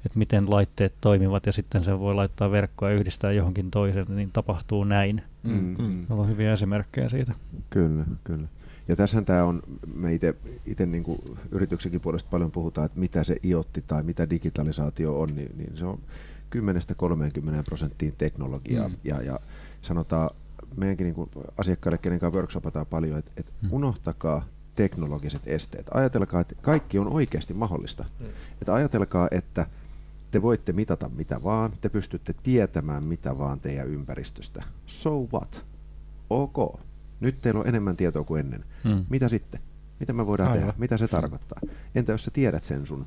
Speaker 4: että miten laitteet toimivat ja sitten se voi laittaa verkkoa ja yhdistää johonkin toiseen, niin tapahtuu näin.
Speaker 5: Mm, mm.
Speaker 4: Meillä on hyviä esimerkkejä siitä.
Speaker 5: Kyllä, kyllä. Ja tässähän tämä on, me itse niin yrityksenkin puolesta paljon puhutaan, että mitä se iotti tai mitä digitalisaatio on, niin, niin se on 10-30 prosenttiin teknologiaa.
Speaker 6: Mm.
Speaker 5: Mm. Ja, ja sanotaan meidänkin niin kuin asiakkaille, kenen kanssa workshopataan paljon, että, että
Speaker 4: Mm.
Speaker 5: unohtakaa teknologiset esteet. Ajatelkaa, että kaikki on oikeasti mahdollista. Että ajatelkaa, että te voitte mitata mitä vaan, te pystytte tietämään mitä vaan teidän ympäristöstä. So what? Ok. Nyt teillä on enemmän tietoa kuin ennen.
Speaker 4: Mm.
Speaker 5: Mitä sitten? Mitä me voidaan
Speaker 6: Aivan.
Speaker 5: tehdä? Mitä se tarkoittaa? Entä jos sä tiedät sen sun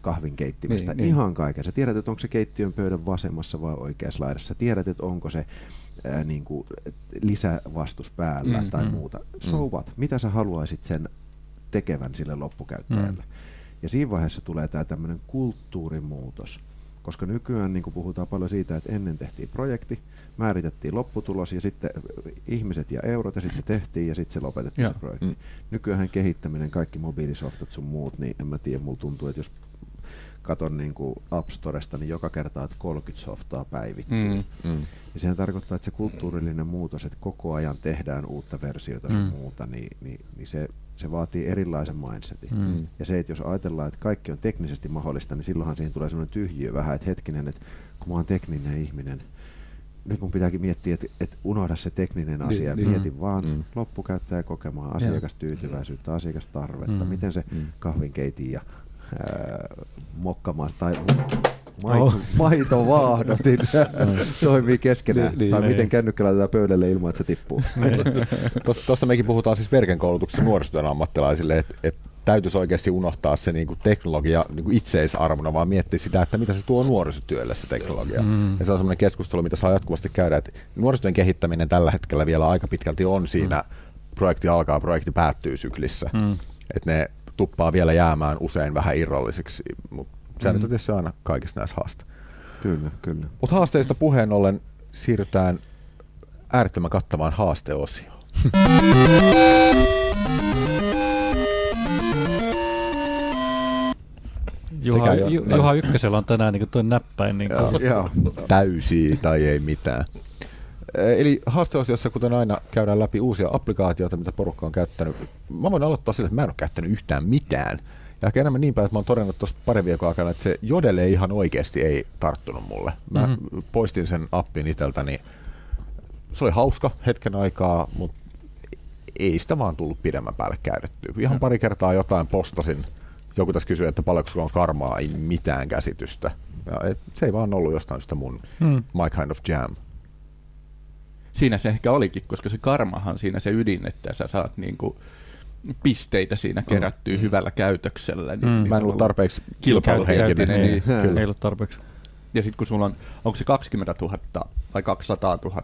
Speaker 5: kahvin keittimestä?
Speaker 6: Niin,
Speaker 5: Niin,
Speaker 6: niin.
Speaker 5: Ihan kaiken. Sä tiedät, että onko se keittiön pöydän vasemmassa vai oikeassa laidassa. Tiedät, että onko se ää, niin kuin, lisävastus päällä
Speaker 6: Mm,
Speaker 5: tai
Speaker 4: mm,
Speaker 5: muuta. So what? Mitä sä haluaisit sen tekevän sille loppukäyttäjälle?
Speaker 4: Mm.
Speaker 5: Ja siinä vaiheessa tulee tämä tämmöinen kulttuurimuutos. Koska nykyään niin puhutaan paljon siitä, että ennen tehtiin projekti, määritettiin lopputulos ja sitten ihmiset ja eurot ja sitten se tehtiin ja sitten se lopetettiin
Speaker 6: Joo.
Speaker 5: se projekti.
Speaker 2: Mm.
Speaker 5: Nykyään kehittäminen, kaikki mobiilisoftat sun muut, niin en mä tiedä, mulla tuntuu, että jos katon niin kuin App Storesta, niin joka kerta että 30 softaa päivittyy.
Speaker 6: Mm.
Speaker 2: Mm.
Speaker 5: Ja sehän tarkoittaa, että se kulttuurillinen muutos, että koko ajan tehdään uutta versiota sun
Speaker 4: Mm.
Speaker 5: muuta, niin, niin, niin se, se vaatii erilaisen mindsetin.
Speaker 4: Mm.
Speaker 5: Ja se, että jos ajatellaan, että kaikki on teknisesti mahdollista, niin silloinhan siihen tulee sellainen tyhjiö vähän, että hetkinen, että kun mä oon tekninen ihminen, nyt mun pitääkin miettiä, että, että unohda se tekninen
Speaker 6: Niin,
Speaker 5: asia,
Speaker 6: niin.
Speaker 5: mieti vaan
Speaker 2: Mm.
Speaker 5: loppukäyttäjä kokemaan asiakastyytyväisyyttä, asiakastarvetta,
Speaker 4: Mm.
Speaker 5: miten se
Speaker 2: Mm.
Speaker 5: kahvinkeitin ja ää, mokkamaan tai maito,
Speaker 4: Oh.
Speaker 5: maitovaahdot toimii keskenään.
Speaker 6: Niin, niin.
Speaker 5: tai
Speaker 4: Niin.
Speaker 5: miten kännykkä laitetaan pöydälle ilman, että se tippuu.
Speaker 2: Tuosta mekin puhutaan siis verken koulutuksessa nuorisotyön ammattilaisille, että et täytyisi oikeasti unohtaa se niinku teknologia niinku itseisarvona, vaan miettiä sitä, että mitä se tuo nuorisotyölle se teknologia.
Speaker 4: Mm.
Speaker 2: Ja se on semmoinen keskustelu, mitä saa jatkuvasti käydä, että nuorisotyön kehittäminen tällä hetkellä vielä aika pitkälti on siinä projekti alkaa, projekti päättyy syklissä.
Speaker 4: Mm.
Speaker 2: Että ne tuppaa vielä jäämään usein vähän irrallisiksi, mutta se
Speaker 4: Mm.
Speaker 2: nyt on tietysti aina kaikissa näissä haaste.
Speaker 5: kyllä, kyllä.
Speaker 2: Mutta haasteista puheen ollen siirrytään äärettömän kattavaan haasteosioon.
Speaker 4: Juha,
Speaker 2: Sekä jo-
Speaker 4: Ju, Juha Ykkösellä on tänään niin tuo näppäin. Niin kuin,
Speaker 5: Joo.
Speaker 2: täysiä tai ei mitään. Eli haasteosiossa, kuten aina, käydään läpi uusia applikaatioita, mitä porukka on käyttänyt. Mä voin aloittaa sillä, että mä en ole käyttänyt yhtään mitään. Ja ehkä enemmän niin päin, että mä oon todennut tuossa pari viikon aikana, että se Jodele ihan oikeasti ei tarttunut mulle. Mä
Speaker 4: Mhm.
Speaker 2: mm-hmm. poistin sen appin iteltäni. Se oli hauska hetken aikaa, mutta ei sitä vaan tullut pidemmän päälle käytettyä. Ihan pari kertaa jotain postasin. Joku tässä kysyi, että paljonko sulla on karmaa, ei mitään käsitystä. Ja et, se ei vaan ollut jostain sitä mun
Speaker 4: mm.
Speaker 2: my kind of jam.
Speaker 6: Siinä se ehkä olikin, koska se karmahan siinä se ydin, että sä saat niinku pisteitä siinä kerättyä hyvällä käytöksellä. Niin,
Speaker 4: Mm.
Speaker 6: niin
Speaker 2: Mä en ollut tarpeeksi
Speaker 6: Kilpailuhenkinen, niin.
Speaker 2: Kyllä.
Speaker 4: Ei ollut tarpeeksi.
Speaker 6: Ja sitten kun sulla on, onko se 20 000 vai 200 000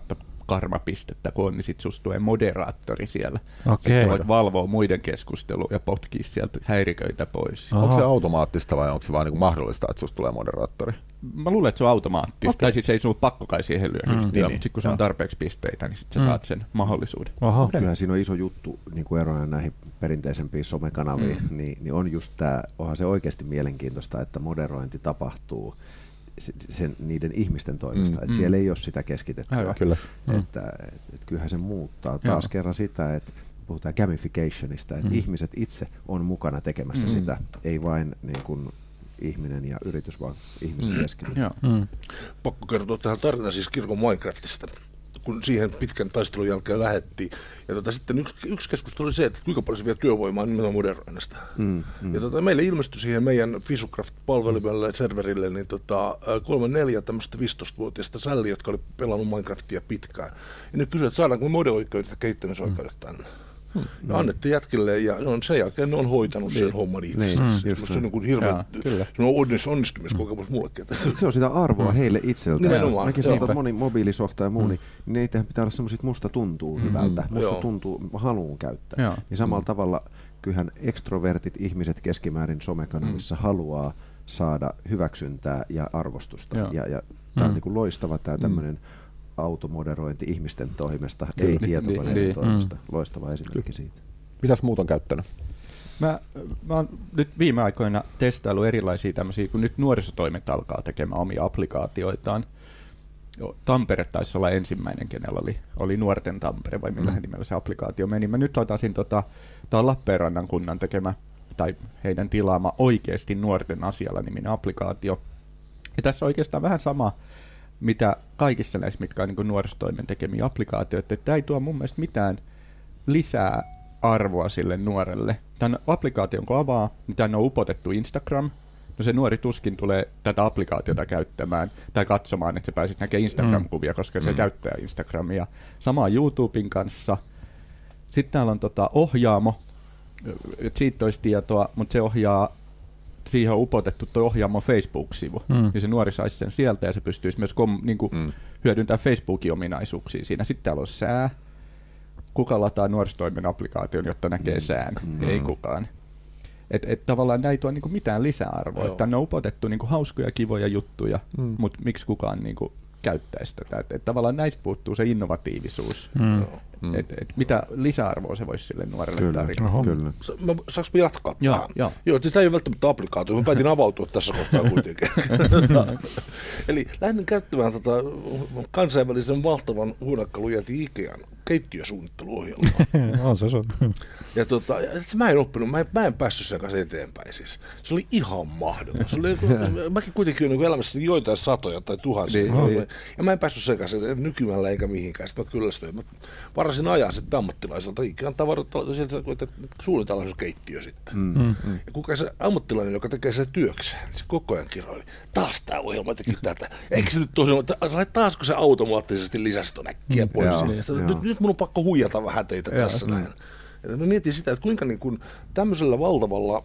Speaker 6: karmapistettä kun on, niin sit susta tulee moderaattori siellä.
Speaker 4: Okei.
Speaker 6: Sitten sä voit valvoa muiden keskustelua ja potkia sieltä häiriköitä pois.
Speaker 4: Aha.
Speaker 2: Onko se automaattista vai onko se vaan niin mahdollista, että susta tulee moderaattori?
Speaker 6: Mä luulen, että se on automaattista. Okay. Tai siis ei sun ole pakko kai siihen lyödä, mm,
Speaker 2: niin,
Speaker 6: mutta
Speaker 2: niin.
Speaker 6: sit kun se on tarpeeksi pisteitä, niin sit sä
Speaker 4: Mm.
Speaker 6: saat sen mahdollisuuden.
Speaker 4: Oho.
Speaker 5: Kyllähän siinä on iso juttu niin kuin erona näihin perinteisempiin somekanaviin,
Speaker 6: Mm.
Speaker 5: niin, niin on just tämä, onhan se oikeasti mielenkiintoista, että moderointi tapahtuu sen, niiden ihmisten toimesta,
Speaker 2: Mm.
Speaker 5: että siellä ei ole sitä keskitettyä.
Speaker 6: Aivan.
Speaker 2: Kyllä.
Speaker 5: Että, et, et kyllähän se muuttaa taas
Speaker 6: Joo.
Speaker 5: kerran sitä, että puhutaan gamificationista, että
Speaker 6: Mm.
Speaker 5: ihmiset itse on mukana tekemässä
Speaker 6: Mm.
Speaker 5: sitä, ei vain niin kuin ihminen ja yritys, vaan ihmisen
Speaker 6: Mm.
Speaker 5: keskellä.
Speaker 6: Joo.
Speaker 4: Mm.
Speaker 3: Pakko kertoa tähän tarina siis kirkon Minecraftista kun siihen pitkän taistelun jälkeen lähettiin. Ja tota, sitten yksi, yksi keskustelu oli se, että kuinka paljon se vie työvoimaa nimenomaan moderoinnista.
Speaker 5: Mm, mm.
Speaker 3: Ja tota, meille ilmestyi siihen meidän Fisucraft-palvelimelle, serverille, niin tota, ä, kolme neljä tämmöistä 15-vuotiaista sälliä, jotka oli pelannut Minecraftia pitkään. Ja ne kysyivät, että saadaanko me mode-oikeudet ja kehittämisoikeudet tänne. Ja annettiin jätkille ja no, sen jälkeen ne on hoitanut sen
Speaker 5: Niin.
Speaker 3: homman itse.
Speaker 5: Niin,
Speaker 3: Niin,
Speaker 5: just
Speaker 3: se on niin kuin hirveä
Speaker 6: Jaa, kyllä.
Speaker 3: se on onnis- onnistumiskokemus mullekin. Että,
Speaker 5: Se on sitä arvoa heille itseltään.
Speaker 3: Nimenomaan,
Speaker 5: Mäkin sanon, että moni mobiilisofta ja muu, niin niitähän pitää olla semmoiset, musta tuntuu hyvältä, musta
Speaker 3: Joo.
Speaker 5: tuntuu, mä haluun käyttää.
Speaker 6: Joo.
Speaker 5: Niin samalla tavalla kyllähän ekstrovertit ihmiset keskimäärin somekanavissa haluaa saada hyväksyntää ja arvostusta.
Speaker 6: Joo.
Speaker 5: Ja, ja tämä on
Speaker 4: Mm.
Speaker 5: niin kuin loistava tämä tämmöinen automoderointi ihmisten toimesta,
Speaker 6: Kyllä.
Speaker 5: ei
Speaker 6: Niin,
Speaker 5: tietokoneiden
Speaker 6: niin,
Speaker 5: toimesta. Loistava esimerkki siitä.
Speaker 2: Mitäs muut on käyttänyt?
Speaker 6: Mä, mä oon nyt viime aikoina testaillut erilaisia tämmöisiä, kun nyt nuorisotoimet alkaa tekemään omia applikaatioitaan. Joo, Tampere taisi olla ensimmäinen, kenellä oli, oli Nuorten Tampere, vai millä mm. nimellä se applikaatio meni. Mä nyt laitan tota, on Lappeenrannan kunnan tekemä, tai heidän tilaama oikeasti nuorten asialla niminen applikaatio. Ja tässä on oikeastaan vähän sama, mitä kaikissa näissä, mitkä on niin nuorisotoimen tekemiä applikaatioita, että tämä ei tuo mun mielestä mitään lisää arvoa sille nuorelle. Tämän applikaation kun avaa, niin tänne on upotettu Instagram. No se nuori tuskin tulee tätä applikaatiota käyttämään tai katsomaan, että se pääsisi näkemään Instagram-kuvia, koska se käyttää Instagramia. Samaa YouTuben kanssa. Sitten täällä on tota ohjaamo, että siitä olisi tietoa, mutta se ohjaa, siihen on upotettu tuo ohjaamo Facebook-sivu.
Speaker 4: Mm.
Speaker 6: Ja se nuori saisi sen sieltä ja se pystyisi myös kom, niin kuin,
Speaker 2: Mm.
Speaker 6: hyödyntämään Facebookin ominaisuuksia siinä. Sitten täällä on sää. Kuka lataa nuorisotoimen applikaation, jotta näkee sään? Ei kukaan. Et, et tavallaan näin ei tuo niinku mitään lisäarvoa. Tänne on upotettu niinku hauskoja, kivoja juttuja, mm. mutta miksi kukaan niinku käyttäisi tätä? Et, et tavallaan näistä puuttuu se innovatiivisuus.
Speaker 4: Mm.
Speaker 6: Mm. Et, et mitä lisäarvoa se voisi sille nuorelle
Speaker 5: Kyllä,
Speaker 6: tarjota?
Speaker 4: Oho.
Speaker 5: kyllä.
Speaker 3: Sa- Mä, saanko mä jatkaa
Speaker 6: Joo,
Speaker 3: tähän?
Speaker 6: joo.
Speaker 3: Joo, siis tämä ei ole välttämättä applikaatio, mä päätin avautua tässä kohtaa kuitenkin. Eli lähdin käyttämään tota kansainvälisen valtavan huonekalujäti Ikean keittiösuunnitteluohjelmaa.
Speaker 4: on se sun.
Speaker 3: Ja tota, mä en oppinut, mä en, mä en päässyt sen kanssa eteenpäin siis. Se oli ihan mahdoton. Se oli, mäkin kuitenkin olen niin elämässäni joitain satoja tai tuhansia.
Speaker 6: Niin,
Speaker 3: Niin,
Speaker 6: niin.
Speaker 3: Ja mä en päässyt sen kanssa nykymällä eikä mihinkään. Sitten mä kyllästyin. Mä varasin ajaa sitten ammattilaiselta. Ikään tavarat, että suunnitellaan se keittiö sitten. Mm. Ja kuka se ammattilainen, joka tekee sen työkseen, niin se koko ajan kiroili. Taas tämä ohjelma teki tätä. Eikö se nyt tosiaan, taasko se automaattisesti lisäsi ton äkkiä pois
Speaker 5: Joo,
Speaker 3: sinne. Ja sitten,
Speaker 5: joo.
Speaker 3: nyt, nyt mun on pakko huijata vähän teitä tässä näin. Ja mä mietin sitä, että kuinka niin kuin tämmöisellä valtavalla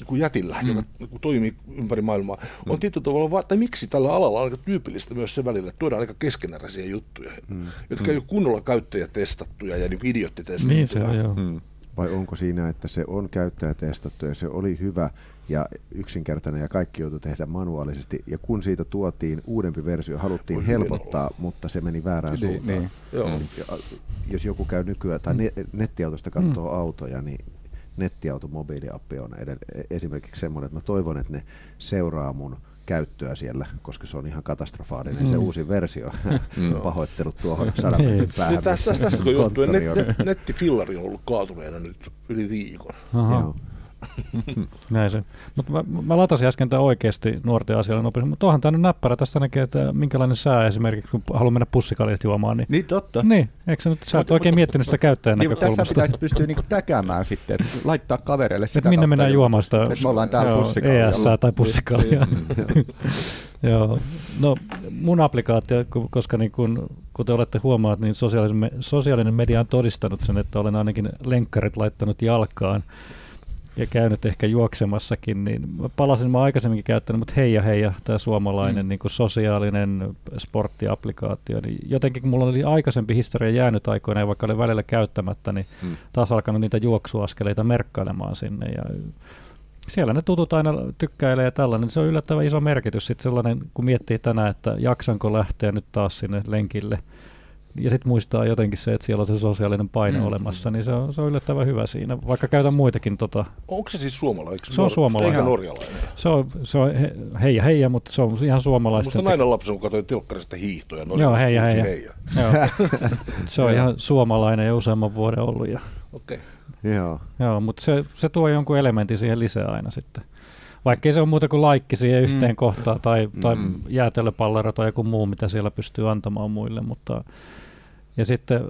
Speaker 3: niin kuin jätillä, mm. joka niin kuin toimii ympäri maailmaa, on mm. tietyllä tavalla, va- tai miksi tällä alalla on aika tyypillistä myös se välillä, että tuodaan aika keskeneräisiä juttuja, mm. jotka mm. ei ole kunnolla käyttäjätestattuja ja niin idiottitestattuja.
Speaker 4: Niin se on, joo.
Speaker 2: Mm.
Speaker 5: Vai onko siinä, että se on käyttäjätestattu ja se oli hyvä ja yksinkertainen ja kaikki joutui tehdä manuaalisesti. Ja kun siitä tuotiin uudempi versio, haluttiin
Speaker 3: Voi
Speaker 5: helpottaa, mutta se meni väärään
Speaker 6: Niin,
Speaker 5: suuntaan.
Speaker 6: niin.
Speaker 3: Joo.
Speaker 5: Ja, jos joku käy nykyään tai ne, nettiautosta katsoo autoja, niin nettiauto mobiiliappi on edell- esimerkiksi semmoinen, että mä toivon, että ne seuraa mun käyttöä siellä, koska se on ihan katastrofaalinen se uusi versio. Pahoittelut tuohon sadan metrin päähän.
Speaker 3: Niin tästä, tästä kun johtuen net,
Speaker 5: on.
Speaker 3: net, nettifillari on ollut kaatuneena nyt yli viikon.
Speaker 4: Aha.
Speaker 5: Joo.
Speaker 4: Näin se. Mutta mä, mä latasin äsken tämän oikeasti nuorten asialle nopeasti, mutta onhan tämä nyt näppärä. Tästä näkee, että minkälainen sää esimerkiksi, kun haluaa mennä pussikaljat juomaan. Niin,
Speaker 6: Niin totta.
Speaker 4: niin eikö sä nyt, sä et oikein miettinyt sitä käyttäjän
Speaker 6: Niin, mutta tässä
Speaker 4: näkökulmasta.
Speaker 6: pitäisi pystyä niinku täkäämään sitten, että laittaa kavereille sitä
Speaker 4: Että minne
Speaker 6: kautta
Speaker 4: mennään juomaan sitä
Speaker 6: että me ollaan täällä
Speaker 4: joo,
Speaker 6: pussikaljalla.
Speaker 4: ES tai pussikaljaa. joo. No mun applikaatio, koska niin kun, kuten olette huomaat, niin sosiaalinen, sosiaalinen media on todistanut sen, että olen ainakin lenkkarit laittanut jalkaan. Ja käynyt ehkä juoksemassakin, niin palasin, mä aikaisemminkin käyttänyt, mutta heija heija, tämä suomalainen mm. niin kuin sosiaalinen sporttiaplikaatio, niin jotenkin kun mulla oli aikaisempi historia jäänyt aikoina, ja vaikka oli välillä käyttämättä, niin mm. taas alkanut niitä juoksuaskeleita merkkailemaan sinne, ja siellä ne tutut aina tykkäilee ja tällainen, niin se on yllättävän iso merkitys sitten sellainen, kun miettii tänään, että jaksanko lähteä nyt taas sinne lenkille, ja sitten muistaa jotenkin se, että siellä on se sosiaalinen paine mm, olemassa, mm. niin se on, se on yllättävän hyvä siinä, vaikka käytän muitakin. Tota,
Speaker 3: Onko se siis suomalainen?
Speaker 4: Se on suomalainen.
Speaker 3: Eikä norjalainen?
Speaker 4: Se on, se on he, heija heija, mutta se on ihan suomalaista.
Speaker 3: Musta nainen lapsi, kun katsoin telkkarista hiihtoja.
Speaker 4: Joo, heija heija. heija. Joo. se on ihan suomalainen ja useamman vuoden ollut. Ja...
Speaker 3: Okei. Okay.
Speaker 5: Joo.
Speaker 4: Joo, mutta se, se tuo jonkun elementin siihen lisää aina sitten. Vaikkei se ole muuta kuin laikki siihen yhteen mm. kohtaan tai, tai mm. jäätelöpallero tai joku muu, mitä siellä pystyy antamaan muille, mutta ja sitten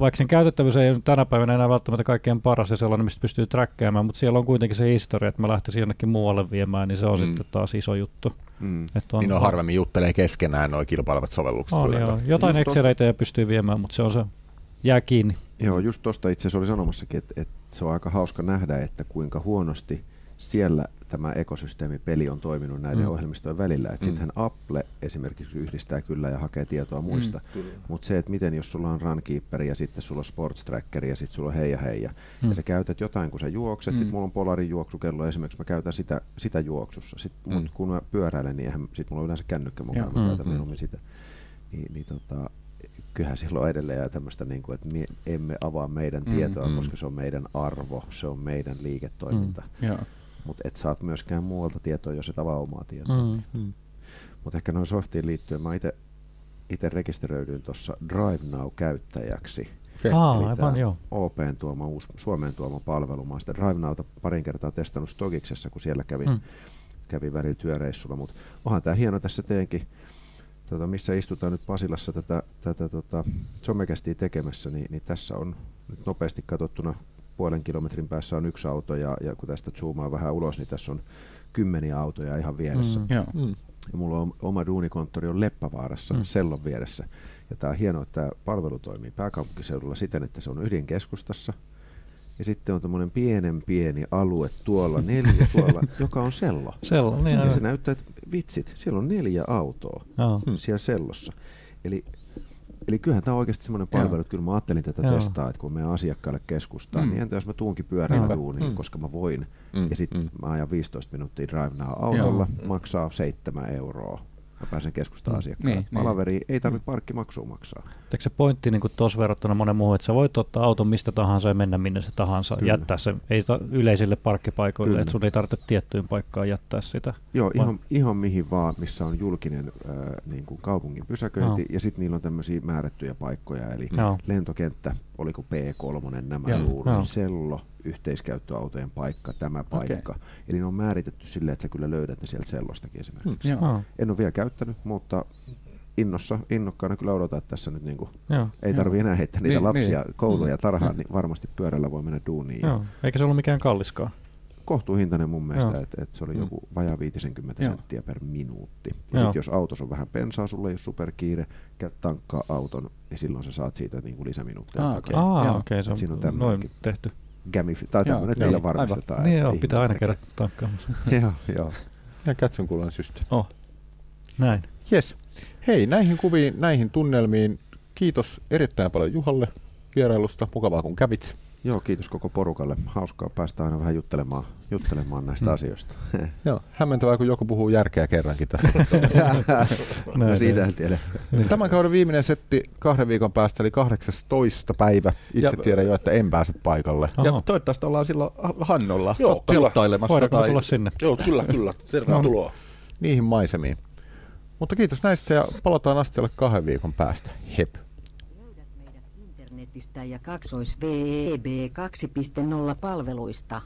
Speaker 4: vaikka sen käytettävyys ei ole tänä päivänä enää välttämättä kaikkein paras ja sellainen, mistä pystyy trackkaamaan, mutta siellä on kuitenkin se historia, että mä lähtisin jonnekin muualle viemään, niin se on mm. sitten taas iso juttu.
Speaker 2: Mm. Että on, niin on, harvemmin juttelee keskenään nuo kilpailevat sovellukset.
Speaker 4: On, joo. Jotain Exceleitä ja pystyy viemään, mutta se on se, jää kiinni.
Speaker 5: Joo, just tuosta itse asiassa oli sanomassakin, että, että se on aika hauska nähdä, että kuinka huonosti siellä tämä ekosysteemipeli on toiminut näiden mm. ohjelmistojen välillä. Mm. Sittenhän Apple esimerkiksi yhdistää kyllä ja hakee tietoa mm, muista, mm, mutta se, että miten jos sulla on Runkeeper ja sitten sulla on Sports Tracker ja sitten sulla on heija heija, mm. ja sä käytät jotain, kun sä juokset, mm. sitten mulla on Polarin juoksukello esimerkiksi, mä käytän sitä, sitä juoksussa, sit, mm. mut kun mä pyöräilen, niin sitten mulla on yleensä kännykkä mukana, mä käytän mm. mm. sitä. Niin, niin tota, kyllähän silloin edelleen tämmöistä, niin kuin, että me emme avaa meidän mm, tietoa, mm. koska se on meidän arvo, se on meidän liiketoiminta. Mm. Yeah mutta et saat myöskään muualta tietoa, jos et avaa omaa tietoa. Mm, mm. Mutta ehkä noin softiin liittyen, mä itse rekisteröidyin tuossa Drive Now-käyttäjäksi.
Speaker 4: Aa, aivan, joo.
Speaker 5: OPn tuoma, uusi, Suomeen tuoma palvelu. Mä oon Drive Nowta parin kertaa testannut Stogiksessa, kun siellä kävin, mm. kävin välillä työreissulla. Mutta onhan tämä hieno tässä teenkin, tota, missä istutaan nyt Pasilassa tätä, tätä tota, somekästiä tekemässä, niin, niin tässä on nyt nopeasti katsottuna puolen kilometrin päässä on yksi auto ja, ja kun tästä zoomaa vähän ulos, niin tässä on kymmeniä autoja ihan vieressä. Mm. Mm. Ja mulla on oma duunikonttori on Leppävaarassa, mm. Sellon vieressä. Ja tämä on hienoa, että tämä palvelu toimii pääkaupunkiseudulla siten, että se on ydinkeskustassa. Ja sitten on tämmöinen pienen pieni alue tuolla, neljä tuolla, joka on sello.
Speaker 4: Sello, niin
Speaker 5: Ja se näyttää, että vitsit, siellä on neljä autoa oh. siellä sellossa. Eli Eli kyllähän tämä on oikeasti semmoinen palvelu, että kyllä mä ajattelin tätä Joo. testaa, että kun meidän asiakkaille keskustaa, mm. niin entä jos mä tuunkin pyörällä duuniin, mm. koska mä voin, mm. ja sitten mm. mä ajan 15 minuuttia drive autolla, Joo. maksaa 7 euroa mä pääsen keskustaan asiakkaan. Niin, Palaveri niin. ei tarvitse parkkimaksua maksaa.
Speaker 4: Eikö se pointti niin tuossa verrattuna monen muuhun, että sä voit ottaa auton mistä tahansa ja mennä minne se tahansa, Kyllä. jättää se ei ta- yleisille parkkipaikoille, Kyllä. että sun ei tarvitse tiettyyn paikkaan jättää sitä.
Speaker 5: Joo, ihan, ihan mihin vaan, missä on julkinen äh, niin kuin kaupungin pysäköinti, no. ja sitten niillä on tämmöisiä määrättyjä paikkoja, eli no. lentokenttä, oliko P3, nämä no. Sello, yhteiskäyttöautojen paikka, tämä paikka. Okay. Eli ne on määritetty silleen, että sä kyllä löydät ne sieltä sellostakin esimerkiksi. Hmm. En ole vielä käyttänyt, mutta innossa, innokkaana kyllä odotan, että tässä nyt niinku Joo, ei tarvitse enää heittää niitä niin, lapsia niin. kouluja mm. tarhaan, niin varmasti pyörällä voi mennä duuniin.
Speaker 4: Joo. Eikä se ollut mikään kalliskaan.
Speaker 5: Kohtuuhintainen mun mielestä, että et se oli mm. joku vajaa 50 Joo. senttiä per minuutti. Ja sitten jos autossa on vähän pensaa, sulle ei ole superkiire, käy tankkaa auton, niin silloin sä saat siitä niinku lisäminuutteja
Speaker 4: ah, takaisin. Ah, okei, okay, se on noin tehty
Speaker 5: gamifi- tai tämmöinen, että niillä varmistetaan.
Speaker 4: Niin joo, pitää aina käydä tankkaamassa.
Speaker 5: joo, joo.
Speaker 2: Ja katson kuulen syste.
Speaker 4: Oh, näin.
Speaker 2: Yes. Hei, näihin kuviin, näihin tunnelmiin, kiitos erittäin paljon Juhalle vierailusta. Mukavaa kun kävit.
Speaker 5: Joo, kiitos koko porukalle. Hauskaa päästä aina vähän juttelemaan, juttelemaan näistä mm. asioista.
Speaker 2: Joo, hämmentävää, kun joku puhuu järkeä kerrankin tässä.
Speaker 5: no, siitä en tiedä.
Speaker 2: Niin. Tämän kauden viimeinen setti kahden viikon päästä, eli 18. päivä. Itse ja, tiedän jo, että en pääse paikalle.
Speaker 6: Aha. Ja toivottavasti ollaan silloin Hannolla Joo, telottailemassa.
Speaker 4: Voidaanko tai... tulla sinne?
Speaker 3: Joo, kyllä, kyllä. Tervetuloa. No,
Speaker 2: niihin maisemiin. Mutta kiitos näistä ja palataan astialle kahden viikon päästä. Hep
Speaker 7: internetistä ja kaksois VEB 2.0 palveluista.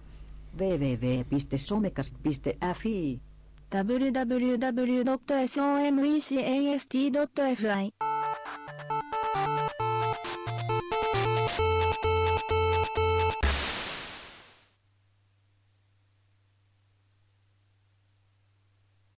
Speaker 7: Www.somekast.fi www.somicast.fi